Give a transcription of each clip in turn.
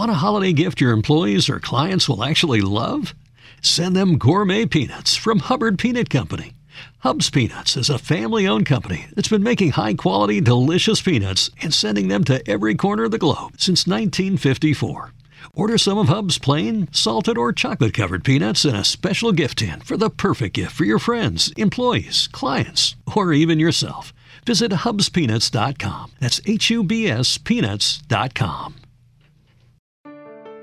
Want a holiday gift your employees or clients will actually love? Send them gourmet peanuts from Hubbard Peanut Company. Hubs Peanuts is a family owned company that's been making high quality, delicious peanuts and sending them to every corner of the globe since 1954. Order some of Hub's plain, salted, or chocolate covered peanuts in a special gift tin for the perfect gift for your friends, employees, clients, or even yourself. Visit hubspeanuts.com. That's H U B S peanuts.com.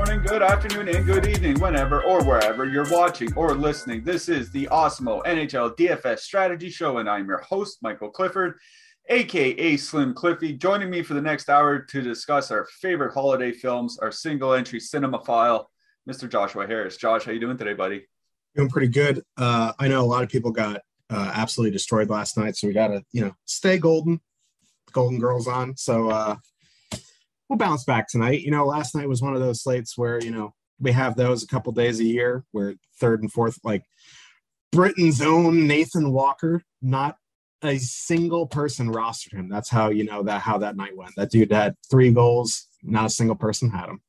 Morning, good afternoon, and good evening, whenever or wherever you're watching or listening. This is the Awesemo NHL DFS Strategy Show, and I'm your host, Michael Clifford, aka Slim Cliffy. Joining me for the next hour to discuss our favorite holiday films, our single entry cinema file, Mr. Joshua Harris. Josh, how you doing today, buddy? Doing pretty good. Uh, I know a lot of people got uh, absolutely destroyed last night, so we got to, you know, stay golden. Golden Girls on, so uh, we'll bounce back tonight. You know, last night was one of those slates where you know we have those a couple days a year where third and fourth, like Britain's own Nathan Walker, not a single person rostered him. That's how you know that how that night went. That dude had three goals, not a single person had him.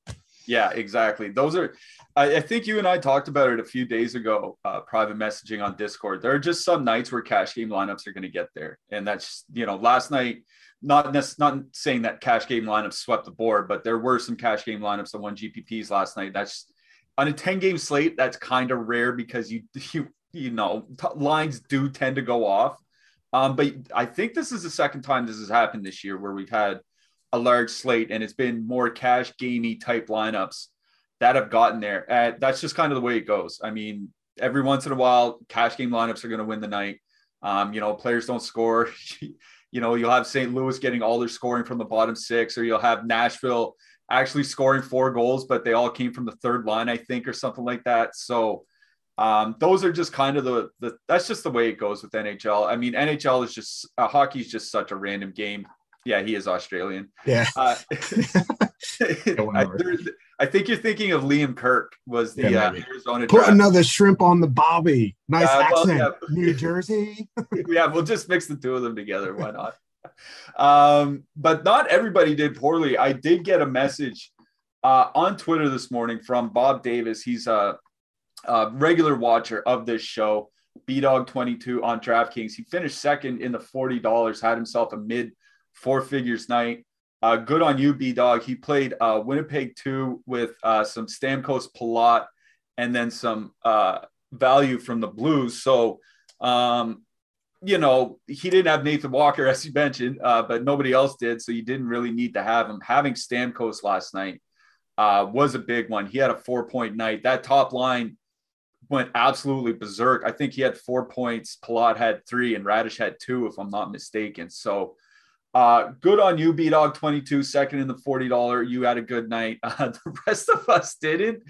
Yeah, exactly. Those are. I, I think you and I talked about it a few days ago. Uh, private messaging on Discord. There are just some nights where cash game lineups are going to get there, and that's you know last night not not saying that cash game lineups swept the board, but there were some cash game lineups that won GPPs last night. That's on a 10 game slate. That's kind of rare because you you you know t- lines do tend to go off. Um, but I think this is the second time this has happened this year where we've had a large slate and it's been more cash gamey type lineups that have gotten there. Uh, that's just kind of the way it goes. I mean, every once in a while, cash game lineups are going to win the night. Um, you know, players don't score. you know, you'll have St. Louis getting all their scoring from the bottom six, or you'll have Nashville actually scoring four goals, but they all came from the third line, I think, or something like that. So um, those are just kind of the, the that's just the way it goes with NHL. I mean, NHL is just uh, hockey is just such a random game. Yeah, he is Australian. Yeah. Uh, I, I, think you're thinking of Liam Kirk was the yeah, uh, Arizona. Put draft. another shrimp on the bobby. Nice uh, accent. Well, yeah. New Jersey. yeah, we'll just mix the two of them together. Why not? um, but not everybody did poorly. I did get a message uh, on Twitter this morning from Bob Davis. He's a, a regular watcher of this show. B Dog 22 on DraftKings. He finished second in the $40, had himself a mid four figures night. Uh, good on you, B Dog. He played uh, Winnipeg 2 with uh, some Stamkos Palat and then some uh, value from the Blues. So, um, you know, he didn't have Nathan Walker, as you mentioned, uh, but nobody else did. So you didn't really need to have him. Having Stamkos last night uh, was a big one. He had a four point night. That top line went absolutely berserk. I think he had four points. Palat had three, and Radish had two, if I'm not mistaken. So, uh, good on you, B Dog 22, second in the $40. You had a good night. Uh, the rest of us didn't,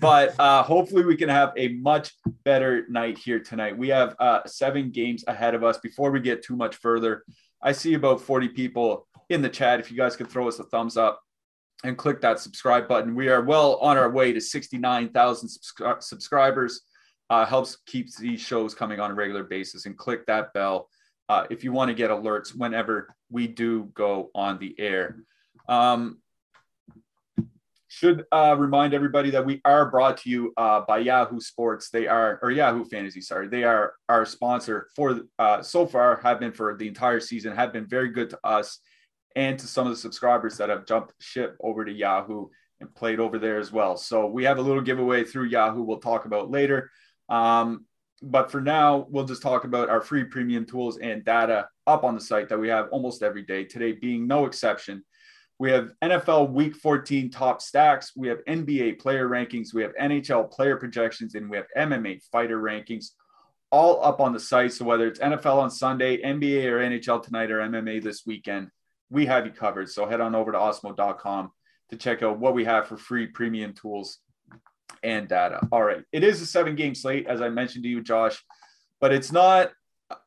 but uh, hopefully we can have a much better night here tonight. We have uh, seven games ahead of us. Before we get too much further, I see about 40 people in the chat. If you guys could throw us a thumbs up and click that subscribe button, we are well on our way to 69,000 subscri- subscribers. Uh, helps keeps these shows coming on a regular basis and click that bell uh, if you want to get alerts whenever we do go on the air. Um, should uh, remind everybody that we are brought to you uh, by Yahoo Sports. They are, or Yahoo Fantasy, sorry. They are our sponsor for uh, so far, have been for the entire season, have been very good to us and to some of the subscribers that have jumped ship over to Yahoo and played over there as well. So we have a little giveaway through Yahoo we'll talk about later. Um, but for now, we'll just talk about our free premium tools and data up on the site that we have almost every day, today being no exception. We have NFL Week 14 top stacks, we have NBA player rankings, we have NHL player projections, and we have MMA fighter rankings all up on the site. So whether it's NFL on Sunday, NBA or NHL tonight, or MMA this weekend, we have you covered. So head on over to awesemo.com to check out what we have for free premium tools and data. All right. It is a seven game slate, as I mentioned to you, Josh, but it's not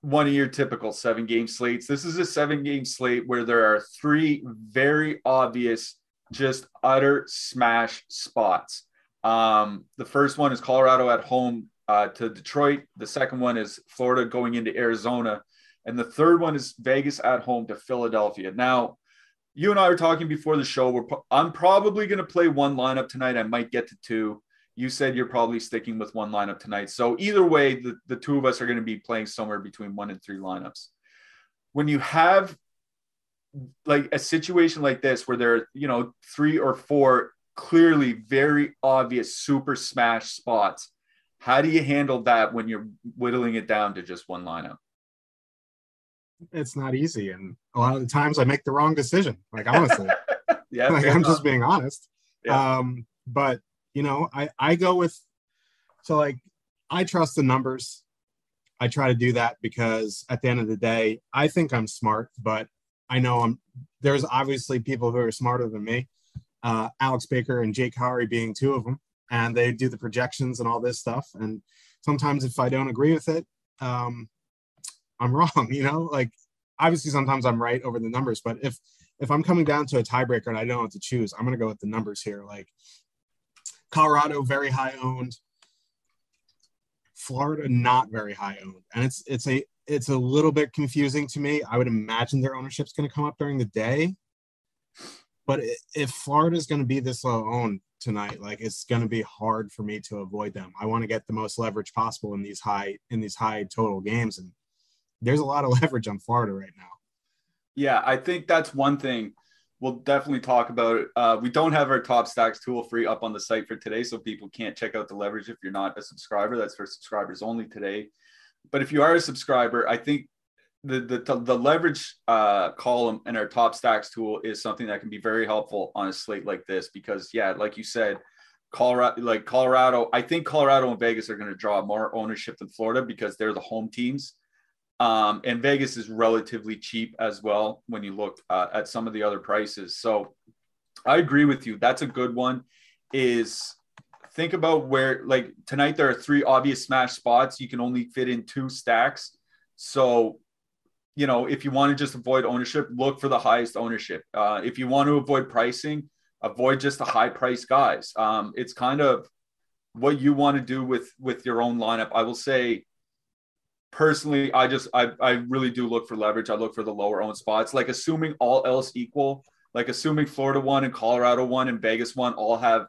one of your typical seven game slates. This is a seven game slate where there are three very obvious, just utter smash spots. Um, the first one is Colorado at home uh, to Detroit. The second one is Florida going into Arizona. And the third one is Vegas at home to Philadelphia. Now, you and I were talking before the show. We're, I'm probably going to play one lineup tonight. I might get to two. You said you're probably sticking with one lineup tonight. So either way, the, the two of us are going to be playing somewhere between one and three lineups. When you have like a situation like this where there are, you know, three or four clearly very obvious super smash spots, how do you handle that when you're whittling it down to just one lineup? It's not easy. And a lot of the times I make the wrong decision. Like honestly. yeah. like, I'm enough. just being honest. Yeah. Um, but you know, I I go with so like I trust the numbers. I try to do that because at the end of the day, I think I'm smart, but I know I'm there's obviously people who are smarter than me. Uh, Alex Baker and Jake Hari being two of them, and they do the projections and all this stuff. And sometimes if I don't agree with it, um, I'm wrong. You know, like obviously sometimes I'm right over the numbers, but if if I'm coming down to a tiebreaker and I don't know what to choose, I'm gonna go with the numbers here. Like Colorado very high owned. Florida not very high owned, and it's it's a it's a little bit confusing to me. I would imagine their ownership's going to come up during the day, but if Florida is going to be this low owned tonight, like it's going to be hard for me to avoid them. I want to get the most leverage possible in these high in these high total games, and there's a lot of leverage on Florida right now. Yeah, I think that's one thing we'll definitely talk about it. Uh, we don't have our top stacks tool free up on the site for today, so people can't check out the leverage if you're not a subscriber. That's for subscribers only today. But if you are a subscriber, I think the the, the leverage uh, column in our top stacks tool is something that can be very helpful on a slate like this because yeah, like you said, Colorado, like Colorado, I think Colorado and Vegas are going to draw more ownership than Florida because they're the home teams. Um, and Vegas is relatively cheap as well when you look uh, at some of the other prices. So I agree with you. That's a good one. Is think about where like tonight there are three obvious smash spots. You can only fit in two stacks. So you know if you want to just avoid ownership, look for the highest ownership. Uh, if you want to avoid pricing, avoid just the high price guys. Um, it's kind of what you want to do with with your own lineup. I will say personally, I just I I really do look for leverage. I look for the lower owned spots. Like assuming all else equal, like assuming Florida one and Colorado one and Vegas one all have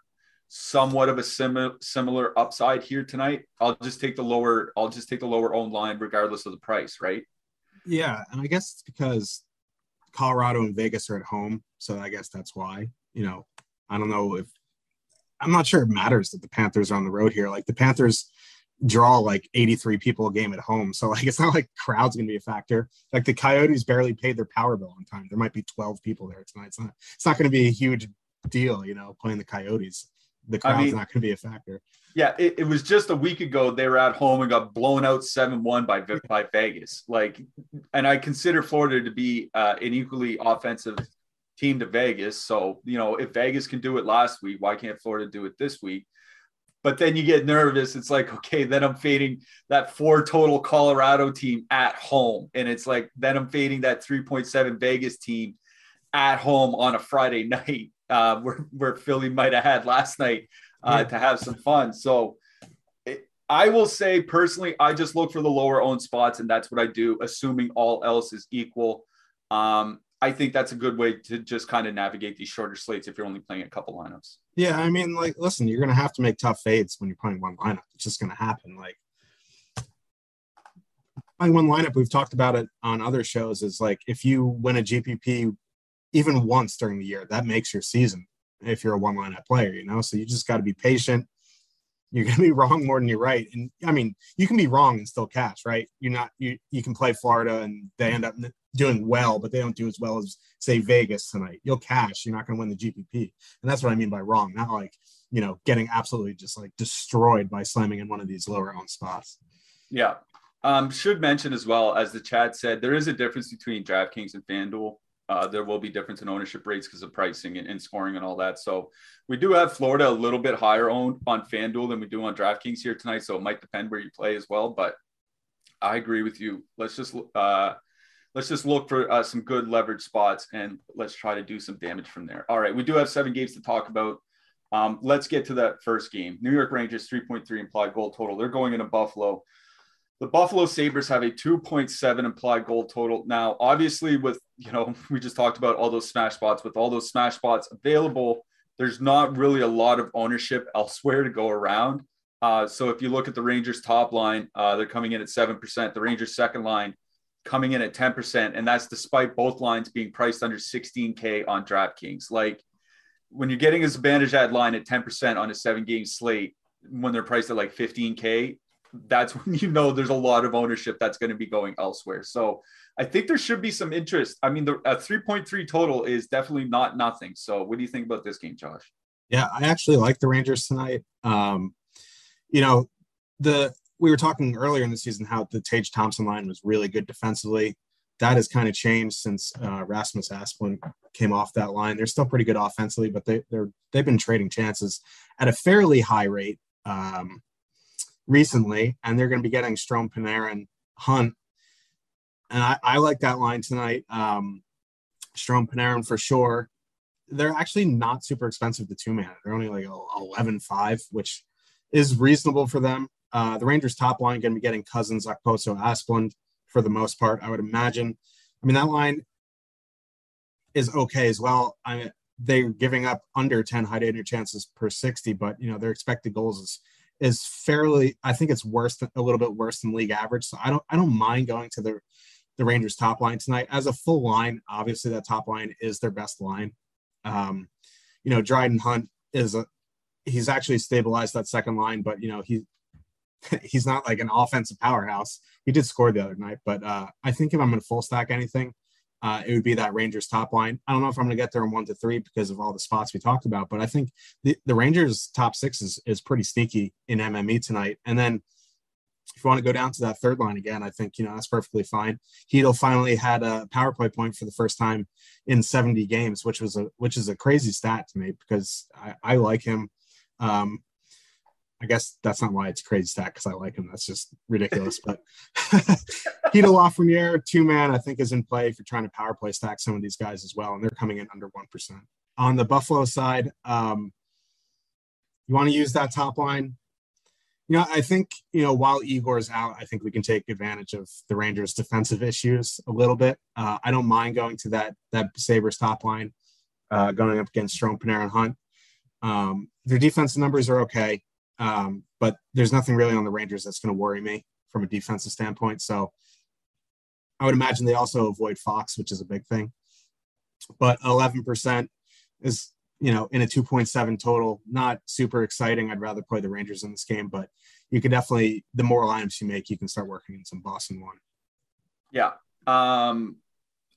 somewhat of a similar similar upside here tonight. I'll just take the lower. I'll just take the lower owned line regardless of the price, right? Yeah, and I guess it's because Colorado and Vegas are at home, so I guess that's why. You know, I don't know if I'm not sure it matters that the Panthers are on the road here. Like the Panthers draw like 83 people a game at home. So like it's not like crowd's gonna be a factor. Like the Coyotes barely paid their power bill on time. There might be 12 people there tonight. It's not it's not gonna be a huge deal, you know, playing the Coyotes. The crowd's I mean, not gonna be a factor. Yeah, it, it, was just a week ago they were at home and got blown out 7-1 by by Vegas. Like and I consider Florida to be uh, an equally offensive team to Vegas. So, you know, if Vegas can do it last week, why can't Florida do it this week? But then you get nervous. It's like, okay, then I'm fading that four total Colorado team at home. And it's like, then I'm fading that 3.7 Vegas team at home on a Friday night uh, where, where Philly might have had last night uh, to have some fun. So it, I will say personally, I just look for the lower owned spots, and that's what I do, assuming all else is equal. Um, I think that's a good way to just kind of navigate these shorter slates if you're only playing a couple lineups. Yeah, I mean, like, listen, you're gonna have to make tough fades when you're playing one lineup. It's just gonna happen. Like playing one lineup, we've talked about it on other shows, is like if you win a GPP even once during the year, that makes your season if you're a one lineup player, you know. So you just gotta be patient. You're gonna be wrong more than you're right. And I mean, you can be wrong and still cash, right? You're not you you can play Florida and they end up doing well, but they don't do as well as say Vegas tonight. You'll cash. You're not going to win the GPP, and that's what I mean by wrong. Not like you know getting absolutely just like destroyed by slamming in one of these lower owned spots. Yeah. Um, should mention as well as the chat said, there is a difference between DraftKings and FanDuel. Uh, there will be difference in ownership rates because of pricing and, and, scoring and all that. So we do have Florida a little bit higher owned on FanDuel than we do on DraftKings here tonight. So it might depend where you play as well. But I agree with you. Let's just uh, let's just look for uh, some good leverage spots and let's try to do some damage from there. All right, we do have seven games to talk about. Um, let's get to that first game. New York Rangers 3.3 implied goal total. They're going into Buffalo. The Buffalo Sabres have a 2.7 implied goal total. Now, obviously, with, you know, we just talked about all those smash spots, with all those smash spots available, there's not really a lot of ownership elsewhere to go around. Uh, so if you look at the Rangers top line, uh, they're coming in at 7%. The Rangers second line coming in at 10%. And that's despite both lines being priced under 16K on DraftKings. Like when you're getting a Zibanejad line at 10% on a seven game slate, when they're priced at like 15K, that's when you know there's a lot of ownership that's going to be going elsewhere. So I think there should be some interest. I mean, the a 3.3 total is definitely not nothing. So what do you think about this game, Josh? Yeah, I actually like the Rangers tonight. Um, you know, the we were talking earlier in the season how the Tage Thompson line was really good defensively. That has kind of changed since uh, Rasmus Asplund came off that line. They're still pretty good offensively, but they, they're they've been trading chances at a fairly high rate. Um, recently, and they're going to be getting Strome, Panarin, Hunt, and I, I like that line tonight. Um, Strome, Panarin for sure. They're actually not super expensive to two man. They're only like 11 5, which is reasonable for them. Uh, the Rangers top line going to be getting Cozens, Okposo, Asplund for the most part, I would imagine. I mean, that line is okay as well. I mean, they're giving up under 10 high danger chances per 60, but you know, their expected goals is is fairly I think it's worse than a little bit worse than league average. So I don't I don't mind going to the the Rangers top line tonight as a full line. Obviously, that top line is their best line. Um, you know, Dryden Hunt is a he's actually stabilized that second line, but you know he he's not like an offensive powerhouse. He did score the other night, but uh, I think if I'm going to full stack anything, uh, it would be that Rangers top line. I don't know if I'm going to get there in one to three because of all the spots we talked about, but I think the, the Rangers top six is, is pretty sneaky in MME tonight. And then if you want to go down to that third line again, I think, you know, that's perfectly fine. Chytil finally had a power play point for the first time in 70 games, which was a, which is a crazy stat to me because I, I like him. Um, I guess that's not why it's crazy stack because I like him. That's just ridiculous. but Chytil Lafreniere, two man, I think is in play if you're trying to power play stack some of these guys as well, and they're coming in under one percent. On the Buffalo side, um, you want to use that top line. You know, I think you know while Igor's out, I think we can take advantage of the Rangers' defensive issues a little bit. Uh, I don't mind going to that that Sabres top line, uh, going up against Strome, Panarin, Hunt. Um, their defensive numbers are okay. Um, but there's nothing really on the Rangers that's going to worry me from a defensive standpoint. So I would imagine they also avoid Fox, which is a big thing. But 11% is, you know, in a 2.7 total, not super exciting. I'd rather play the Rangers in this game, but you can definitely, the more lineups you make, you can start working in some Boston one. Yeah. Um,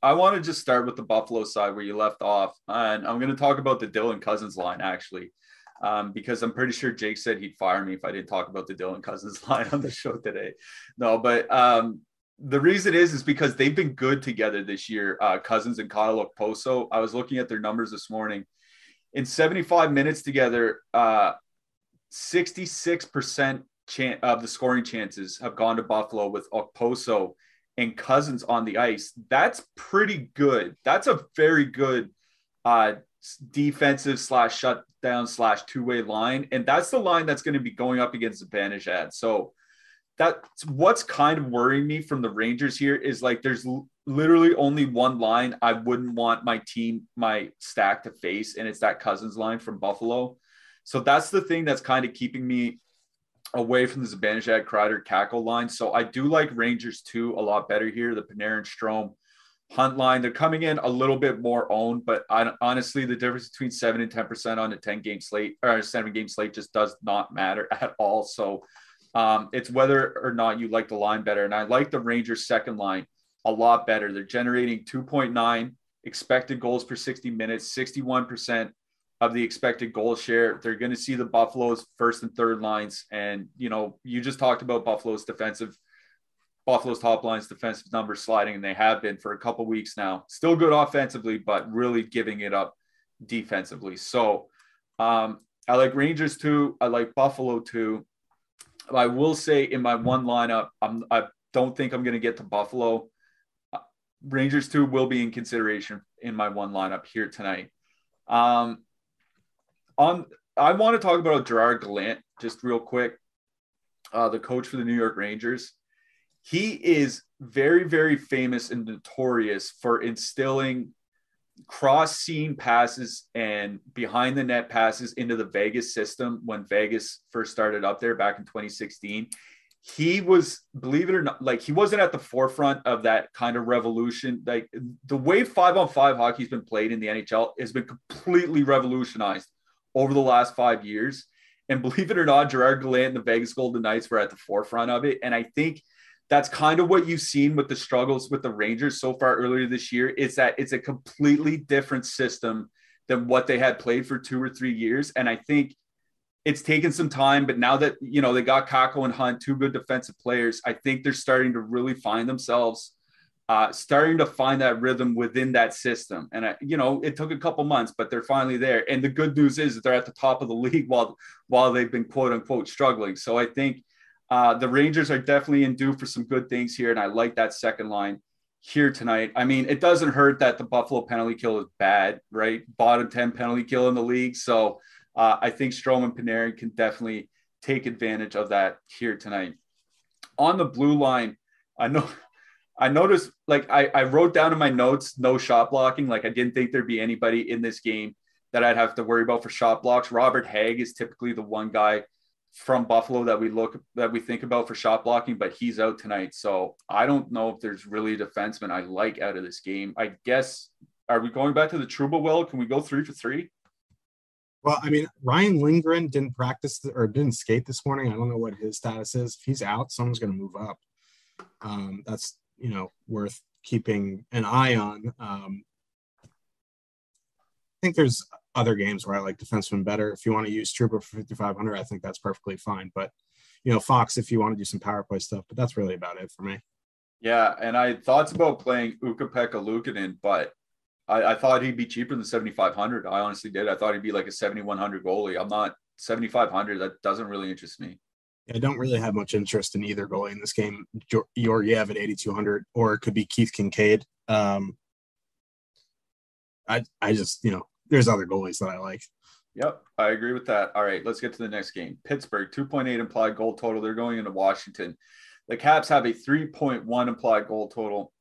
I want to just start with the Buffalo side where you left off. And I'm going to talk about the Dylan Cozens line actually um, because I'm pretty sure Jake said he'd fire me if I didn't talk about the Dylan Cozens line on the show today. No, but um, the reason is is because they've been good together this year. Uh, Cozens and Kyle Okposo. I was looking at their numbers this morning. In 75 minutes together, uh, 66% chance of the scoring chances have gone to Buffalo with Okposo and Cozens on the ice. That's pretty good. That's a very good uh, defensive slash shutdown slash two way line, and that's the line that's going to be going up against the Zibanejad. So that's what's kind of worrying me from the Rangers here is like there's l- literally only one line I wouldn't want my team, my stack to face, and it's that Cozens line from Buffalo. So that's the thing that's kind of keeping me away from the Zibanejad Kreider Kakko line. So I do like Rangers two a lot better here. The Panarin Strome Hunt line. They're coming in a little bit more owned, but I, honestly, the difference between seven and ten percent on a ten game slate or a seven game slate just does not matter at all. So um, it's whether or not you like the line better. And I like the Rangers second line a lot better. They're generating 2.9 expected goals per 60 minutes, 61% of the expected goal share. They're going to see the Buffalo's first and third lines. And, you know, you just talked about Buffalo's defensive Buffalo's top line's defensive numbers sliding, and they have been for a couple weeks now. Still good offensively, but really giving it up defensively. So um, I like Rangers too. I like Buffalo too. I will say in my one lineup, I'm, I don't think I'm going to get to Buffalo. Uh, Rangers too will be in consideration in my one lineup here tonight. Um, on I want to talk about Gerard Gallant just real quick, uh, the coach for the New York Rangers. He is very, very famous and notorious for instilling cross seam passes and behind the net passes into the Vegas system when Vegas first started up there back in 2016. He was, believe it or not, like he wasn't at the forefront of that kind of revolution. Like the way five on five hockey's been played in the NHL has been completely revolutionized over the last five years. And believe it or not, Gerard Gallant and the Vegas Golden Knights were at the forefront of it. And I think that's kind of what you've seen with the struggles with the Rangers so far earlier this year. Is that it's a completely different system than what they had played for two or three years. And I think it's taken some time, but now that you know they got Kakko and Hunt, two good defensive players, I think they're starting to really find themselves uh, starting to find that rhythm within that system. And, I, you know, it took a couple months, but they're finally there. And the good news is that they're at the top of the league while, while they've been quote unquote struggling. So I think uh, the Rangers are definitely in due for some good things here. And I like that second line here tonight. I mean, it doesn't hurt that the Buffalo penalty kill is bad, right? Bottom 10 penalty kill in the league. So uh, I think Strome and Panarin can definitely take advantage of that here tonight. On the blue line, I know I noticed like I, I wrote down in my notes no shot blocking. Like I didn't think there'd be anybody in this game that I'd have to worry about for shot blocks. Robert Hägg is typically the one guy from Buffalo that we look that we think about for shot blocking, but he's out tonight. So I don't know if there's really a defenseman I like out of this game. I guess are we going back to the Trouba well? Can we go three for three? Well, I mean, Ryan Lindgren didn't practice or didn't skate this morning. I don't know what his status is. If he's out, someone's going to move up. Um, that's you know worth keeping an eye on. Um, I think there's other games where I like defensemen better. If you want to use Trouba for 5,500, I think that's perfectly fine. But you know, Fox, if you want to do some power play stuff, but that's really about it for me. Yeah, and I had thoughts about playing Ukko-Pekka Luukkonen, but I, I, thought he'd be cheaper than 7,500. I honestly did. I thought he'd be like a 7,100 goalie. I'm not 7,500. That doesn't really interest me. I don't really have much interest in either goalie in this game. Georgiev at 8,200, or it could be Keith Kinkaid. Um, I I just you know there's other goalies that I like. Yep, I agree with that. All right, let's get to the next game. Pittsburgh 2.8 implied goal total. They're going into Washington. The Caps have a 3.1 implied goal total.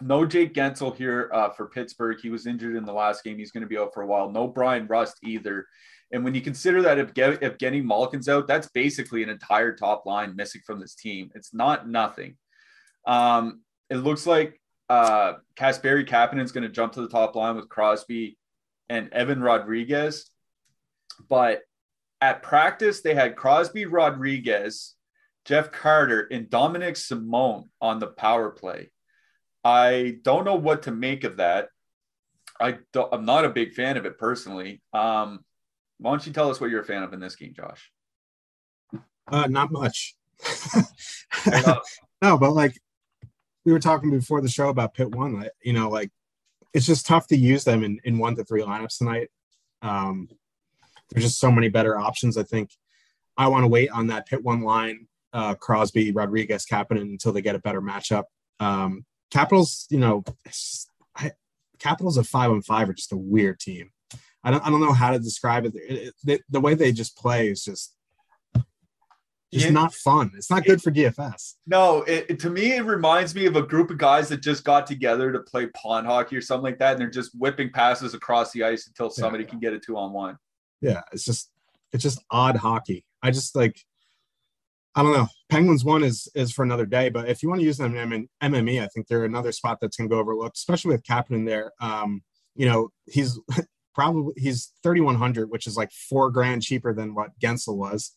No Jake Guentzel here uh, for Pittsburgh. He was injured in the last game. He's going to be out for a while. No Bryan Rust either. And when you consider that if, Genny Malkin's out, that's basically an entire top line missing from this team. It's not nothing. Um, it looks like uh, Kasperi Kapanen is going to jump to the top line with Crosby and Evan Rodrigues. But at practice, they had Crosby, Rodriguez, Jeff Carter, and Dominic Simone on the power play. I don't know what to make of that. I am not a big fan of it personally. Um, why don't you tell us what you're a fan of in this game, Josh? Uh, not much. no, but like we were talking before the show about Pit One, like, you know, like it's just tough to use them in, in one to three lineups tonight. Um, there's just so many better options. I think I want to wait on that Pit One line, uh, Crosby, Rodrigues, Kapanen until they get a better matchup. Um, Capitals, you know, I, Capitals of five on five are just a weird team. I don't I don't know how to describe it. it, it the way they just play is just just not fun. It's not good for DFS. No, it, to me, it reminds me of a group of guys that just got together to play pond hockey or something like that, and they're just whipping passes across the ice until somebody yeah. can get a two on one. Yeah, it's just it's just odd hockey. I just like I don't know. Penguins one is is for another day, but if you want to use them in MME, I think they're another spot that's going to go overlooked, especially with Kapanen there. Um, you know, he's probably he's 3100 which is like four grand cheaper than what Guentzel was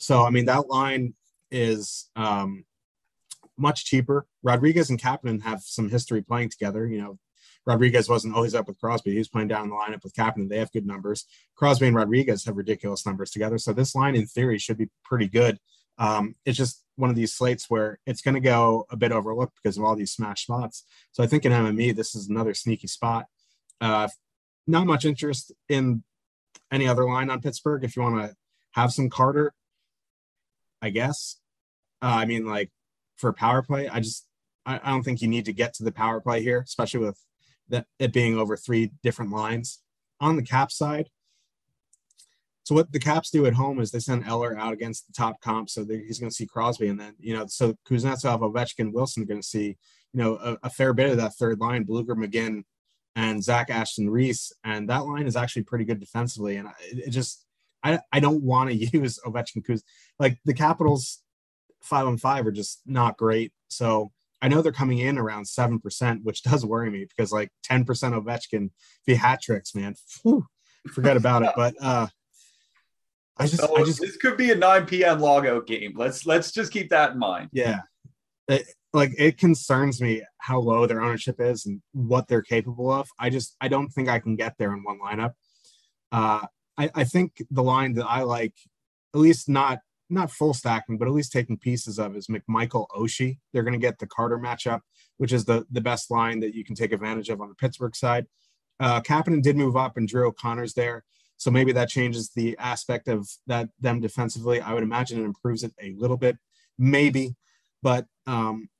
so i mean that line is um much cheaper. Rodrigues and Kapanen have some history playing together you know. Rodrigues wasn't always up with crosby. He was playing down the lineup with Kapanen. They have good numbers. Crosby and Rodrigues have ridiculous numbers together. So this line in theory should be pretty good. Um it's just one of these slates where it's going to go a bit overlooked because of all these smash spots. So I think in MME, this is another sneaky spot. Uh, not much interest in any other line on Pittsburgh. If you want to have some Carter, I guess. Uh, I mean, like for power play, I just I, I don't think you need to get to the power play here, especially with that it being over three different lines. On the cap side, so what the Caps do at home is they send Eller out against the top comp, so he's going to see Crosby, and then you know, so Kuznetsov, Ovechkin, Wilson are going to see you know a, a, fair bit of that third line, Blueger, McGinn, and Zach Aston Reese, and that line is actually pretty good defensively, and it, it just I I don't want to use Ovechkin, Kuz like the Capitals five on five are just not great, so. I know they're coming in around seven percent, which does worry me because like ten percent Ovechkin, he hat tricks, man, whew, forget about it. But uh, I just, so I just, this could be a 9 p.m. logout game. Let's let's just keep that in mind. Yeah, it, like it concerns me how low their ownership is and what they're capable of. I just, I don't think I can get there in one lineup. Uh, I, I think the line that I like, at least not not full stacking, but at least taking pieces of is McMichael Oshie. They're going to get the Carter matchup, which is the the best line that you can take advantage of on the Pittsburgh side. Uh, Kapanen did move up, and Drew O'Connor's there. So maybe that changes the aspect of that them defensively. I would imagine it improves it a little bit, maybe. But um,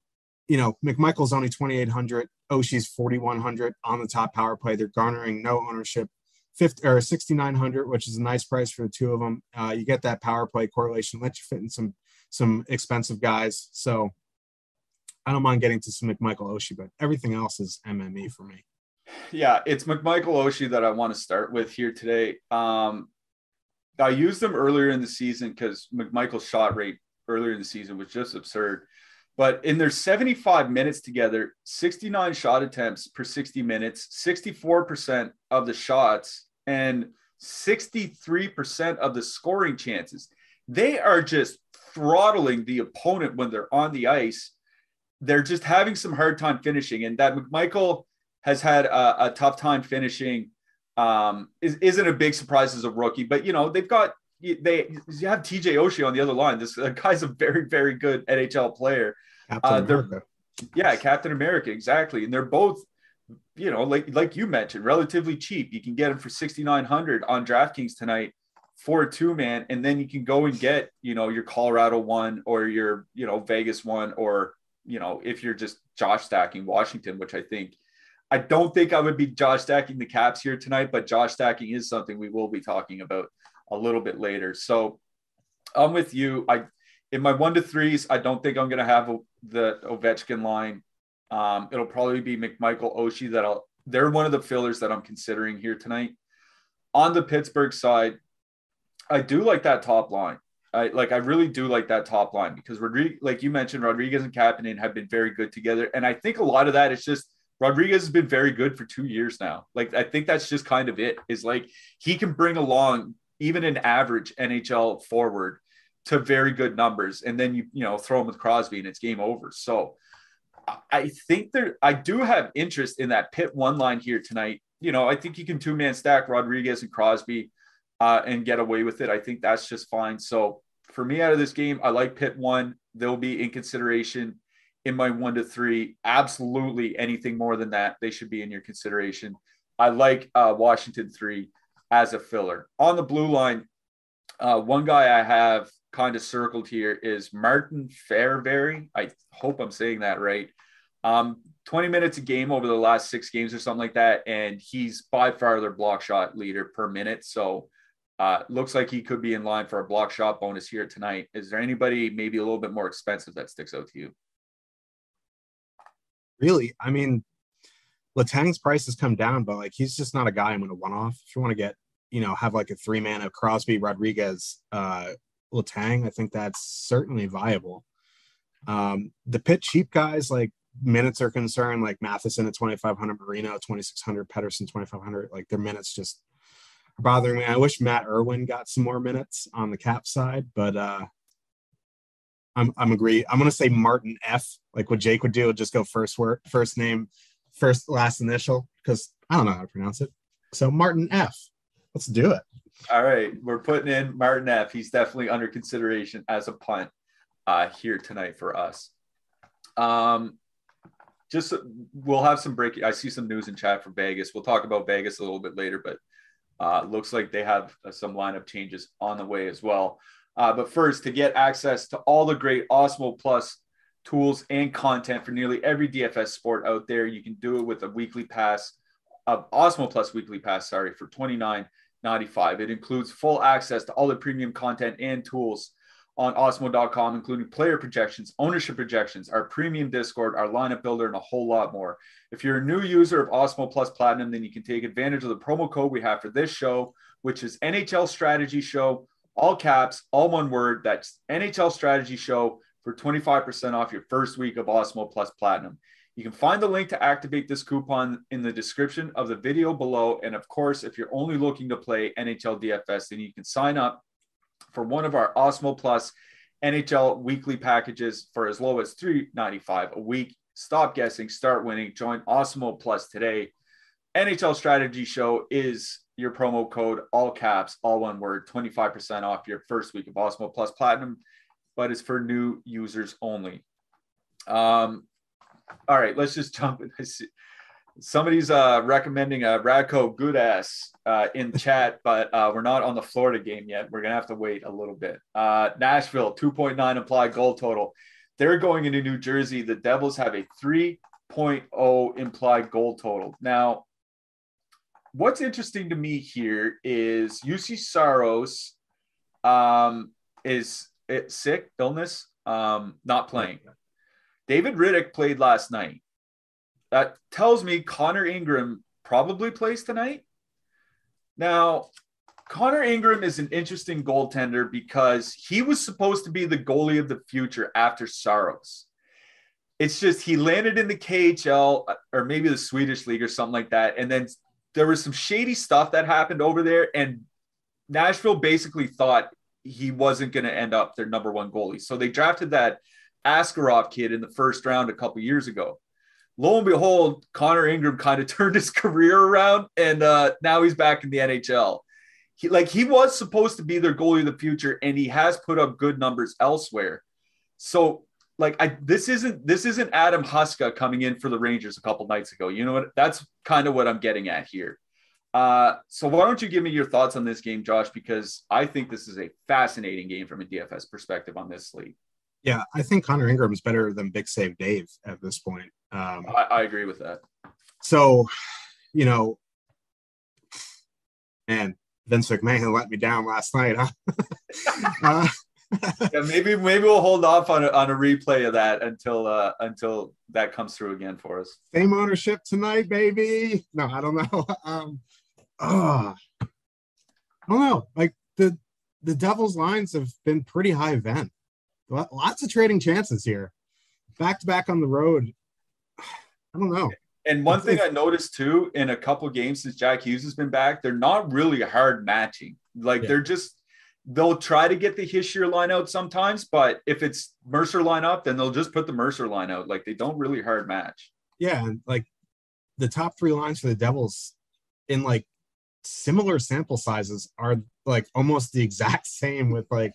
you know, McMichael's only 2,800. Oshie's 4,100 on the top power play. They're garnering no ownership. 50 or 6,900, which is a nice price for the two of them. Uh, you get that power play correlation, let you fit in some some expensive guys. So I don't mind getting to some McMichael Oshie, but everything else is MME for me yeah, it's McMichael Oshie that I want to start with here today. Um, I used them earlier in the season because McMichael's shot rate earlier in the season was just absurd. But in their 75 minutes together, 69 shot attempts per 60 minutes, 64% of the shots, and 63% of the scoring chances. They are just throttling the opponent when they're on the ice. They're just having some hard time finishing. And that McMichael has had a, a tough time finishing. Um, is, isn't a big surprise as a rookie, but you know they've got they you have TJ Oshie on the other line. This guy's a very very good NHL player. Uh, they're, yeah, Captain America, exactly, and they're both you know like like you mentioned, relatively cheap. You can get them for sixty nine hundred on DraftKings tonight for a two man, and then you can go and get you know your Colorado one or your you know Vegas one or you know if you're just Josh stacking Washington, which I think I don't think I would be Josh stacking the caps here tonight, but Josh stacking is something we will be talking about a little bit later. So I'm with you. I in my one to threes, I don't think I'm going to have the Ovechkin line. Um, it'll probably be McMichael Oshie that I'll. They're one of the fillers that I'm considering here tonight. On the Pittsburgh side, I do like that top line. I like I really do like that top line because Rodrigues, like you mentioned, Rodrigues and Kapanen have been very good together, and I think a lot of that is just Rodrigues has been very good for two years now. Like I think that's just kind of it. Is like he can bring along even an average NHL forward to very good numbers, and then you you know throw him with Crosby and it's game over. So I think there I do have interest in that pit one line here tonight. You know I think you can two man stack Rodrigues and Crosby uh, and get away with it. I think that's just fine. So for me out of this game, I like pit one. They'll be in consideration in my one to three. Absolutely anything more than that, they should be in your consideration. I like uh, Washington three as a filler. On the blue line, uh, one guy I have kind of circled here is Martin Fehervary. I hope I'm saying that right. Um, 20 minutes a game over the last six games or something like that. And he's by far their block shot leader per minute. So uh, looks like he could be in line for a block shot bonus here tonight. Is there anybody maybe a little bit more expensive that sticks out to you? really, I mean, Letang's price has come down, but like he's just not a guy I'm going to one off. If you want to get, you know, have like a three man of Crosby, Rodrigues, uh, Letang, I think that's certainly viable. Um, the pit cheap guys like minutes are concerned, like Matheson at 2,500, Marino 2,600, Pettersson 2,500. Like their minutes just are bothering me. I wish Matt Irwin got some more minutes on the cap side, but uh, I'm I'm agree. I'm gonna say Martin F. Like what Jake would do, just go first word, first name, first last initial, because I don't know how to pronounce it. So Martin F. Let's do it. All right, we're putting in Martin F. He's definitely under consideration as a punt. uh, here tonight for us. Um, just we'll have some break. I see some news in chat for Vegas. We'll talk about Vegas a little bit later, but uh, looks like they have uh, some lineup changes on the way as well. Uh, but first, to get access to all the great Awesemo Plus tools and content for nearly every DFS sport out there, you can do it with a weekly pass of Awesemo Plus weekly pass. Sorry for twenty nine ninety five. It includes full access to all the premium content and tools on Awesemo.com, including player projections, ownership projections, our premium Discord, our lineup builder, and a whole lot more. If you're a new user of Awesemo Plus Platinum, then you can take advantage of the promo code we have for this show, which is NHL Strategy Show, all caps, all one word. That's NHL Strategy Show for 25% off your first week of Awesemo Plus Platinum. You can find the link to activate this coupon in the description of the video below. And of course, if you're only looking to play NHL DFS, then you can sign up for one of our Awesemo Plus NHL weekly packages for as low as $3.95 a week. Stop guessing, start winning. Join Awesemo Plus today. NHL Strategy Show is your promo code, all caps, all one word, 25% off your first week of Awesemo Plus Platinum, but it's for new users only. Um, all right, let's just jump in. Somebody's uh, recommending a Radko Gudas uh, in chat, but uh, we're not on the Florida game yet. We're gonna have to wait a little bit. Uh, Nashville 2.9 implied goal total. They're going into New Jersey. The Devils have a 3.0 implied goal total. Now, what's interesting to me here is Juuse Saros um, is it sick, illness, um, not playing. David Rittich played last night. That tells me Connor Ingram probably plays tonight. Now, Connor Ingram is an interesting goaltender because he was supposed to be the goalie of the future after Saros. It's just he landed in the KHL uh, or maybe the Swedish league or something like that. And then there was some shady stuff that happened over there. And Nashville basically thought he wasn't going to end up their number one goalie. So they drafted that Askarov kid in the first round a couple years ago lo and behold, Connor Ingram kind of turned his career around, and uh, now he's back in the NHL. He, like he was supposed to be their goalie of the future, and he has put up good numbers elsewhere. So, like, I this isn't this isn't Adam Huska coming in for the Rangers a couple nights ago. You know what? That's kind of what I'm getting at here. Uh, so why don't you give me your thoughts on this game, Josh? Because I think this is a fascinating game from a DFS perspective on this slate. Yeah, I think Connor Ingram is better than Big Save Dave at this point. Um, I, I agree with that. So, you know, man, Vince McMahon let me down last night, huh? uh, yeah, maybe maybe we'll hold off on a, on a replay of that until uh, until that comes through again for us. Same ownership tonight, baby. No, I don't know. Um, oh, I don't know. Like the the Devils' lines have been pretty high event. Lots of trading chances here. Back to back on the road. I don't know. And one thing I noticed too in a couple games since Jack Hughes has been back, they're not really hard matching. Like yeah. they're just they'll try to get the Hischier line out sometimes, but if it's Mercer line up, then they'll just put the Mercer line out. Like they don't really hard match. Yeah, like the top three lines for the Devils in like similar sample sizes are like almost the exact same with like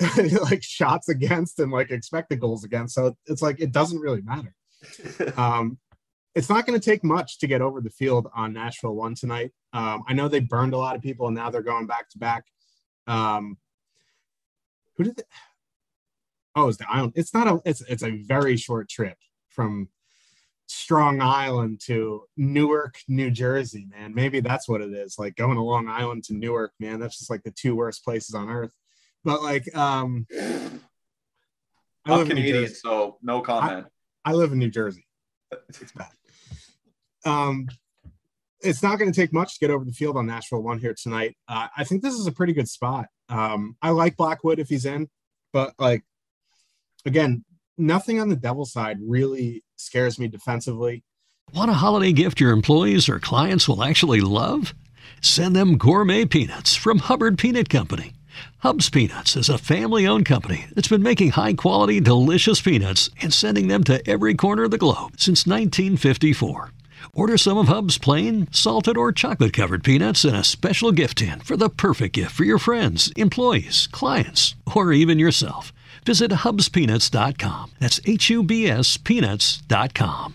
like shots against and like expected goals against. So it's like it doesn't really matter. um, it's not going to take much to get over the field on Nashville one tonight. Um, I know they burned a lot of people, and now they're going back to back. Um, who did? They, oh, it's the island. It's not a. It's it's a very short trip from Strong Island to Newark, New Jersey. Man, maybe that's what it is. Like going to Long Island to Newark. Man, that's just like the two worst places on earth. But like, um, I'm Canadian, so no comment. I live in New Jersey. It's bad. Um, it's not going to take much to get over the field on Nashville one here tonight. Uh, I think this is a pretty good spot. Um, I like Blackwood if he's in, but like again, nothing on the devil side really scares me defensively. Want a holiday gift your employees or clients will actually love? Send them gourmet peanuts from Hubbard Peanut Company. Hubs Peanuts is a family owned company that's been making high quality, delicious peanuts and sending them to every corner of the globe since 1954. Order some of Hub's plain, salted, or chocolate covered peanuts in a special gift tin for the perfect gift for your friends, employees, clients, or even yourself. Visit hubspeanuts.com. That's H U B S peanuts.com.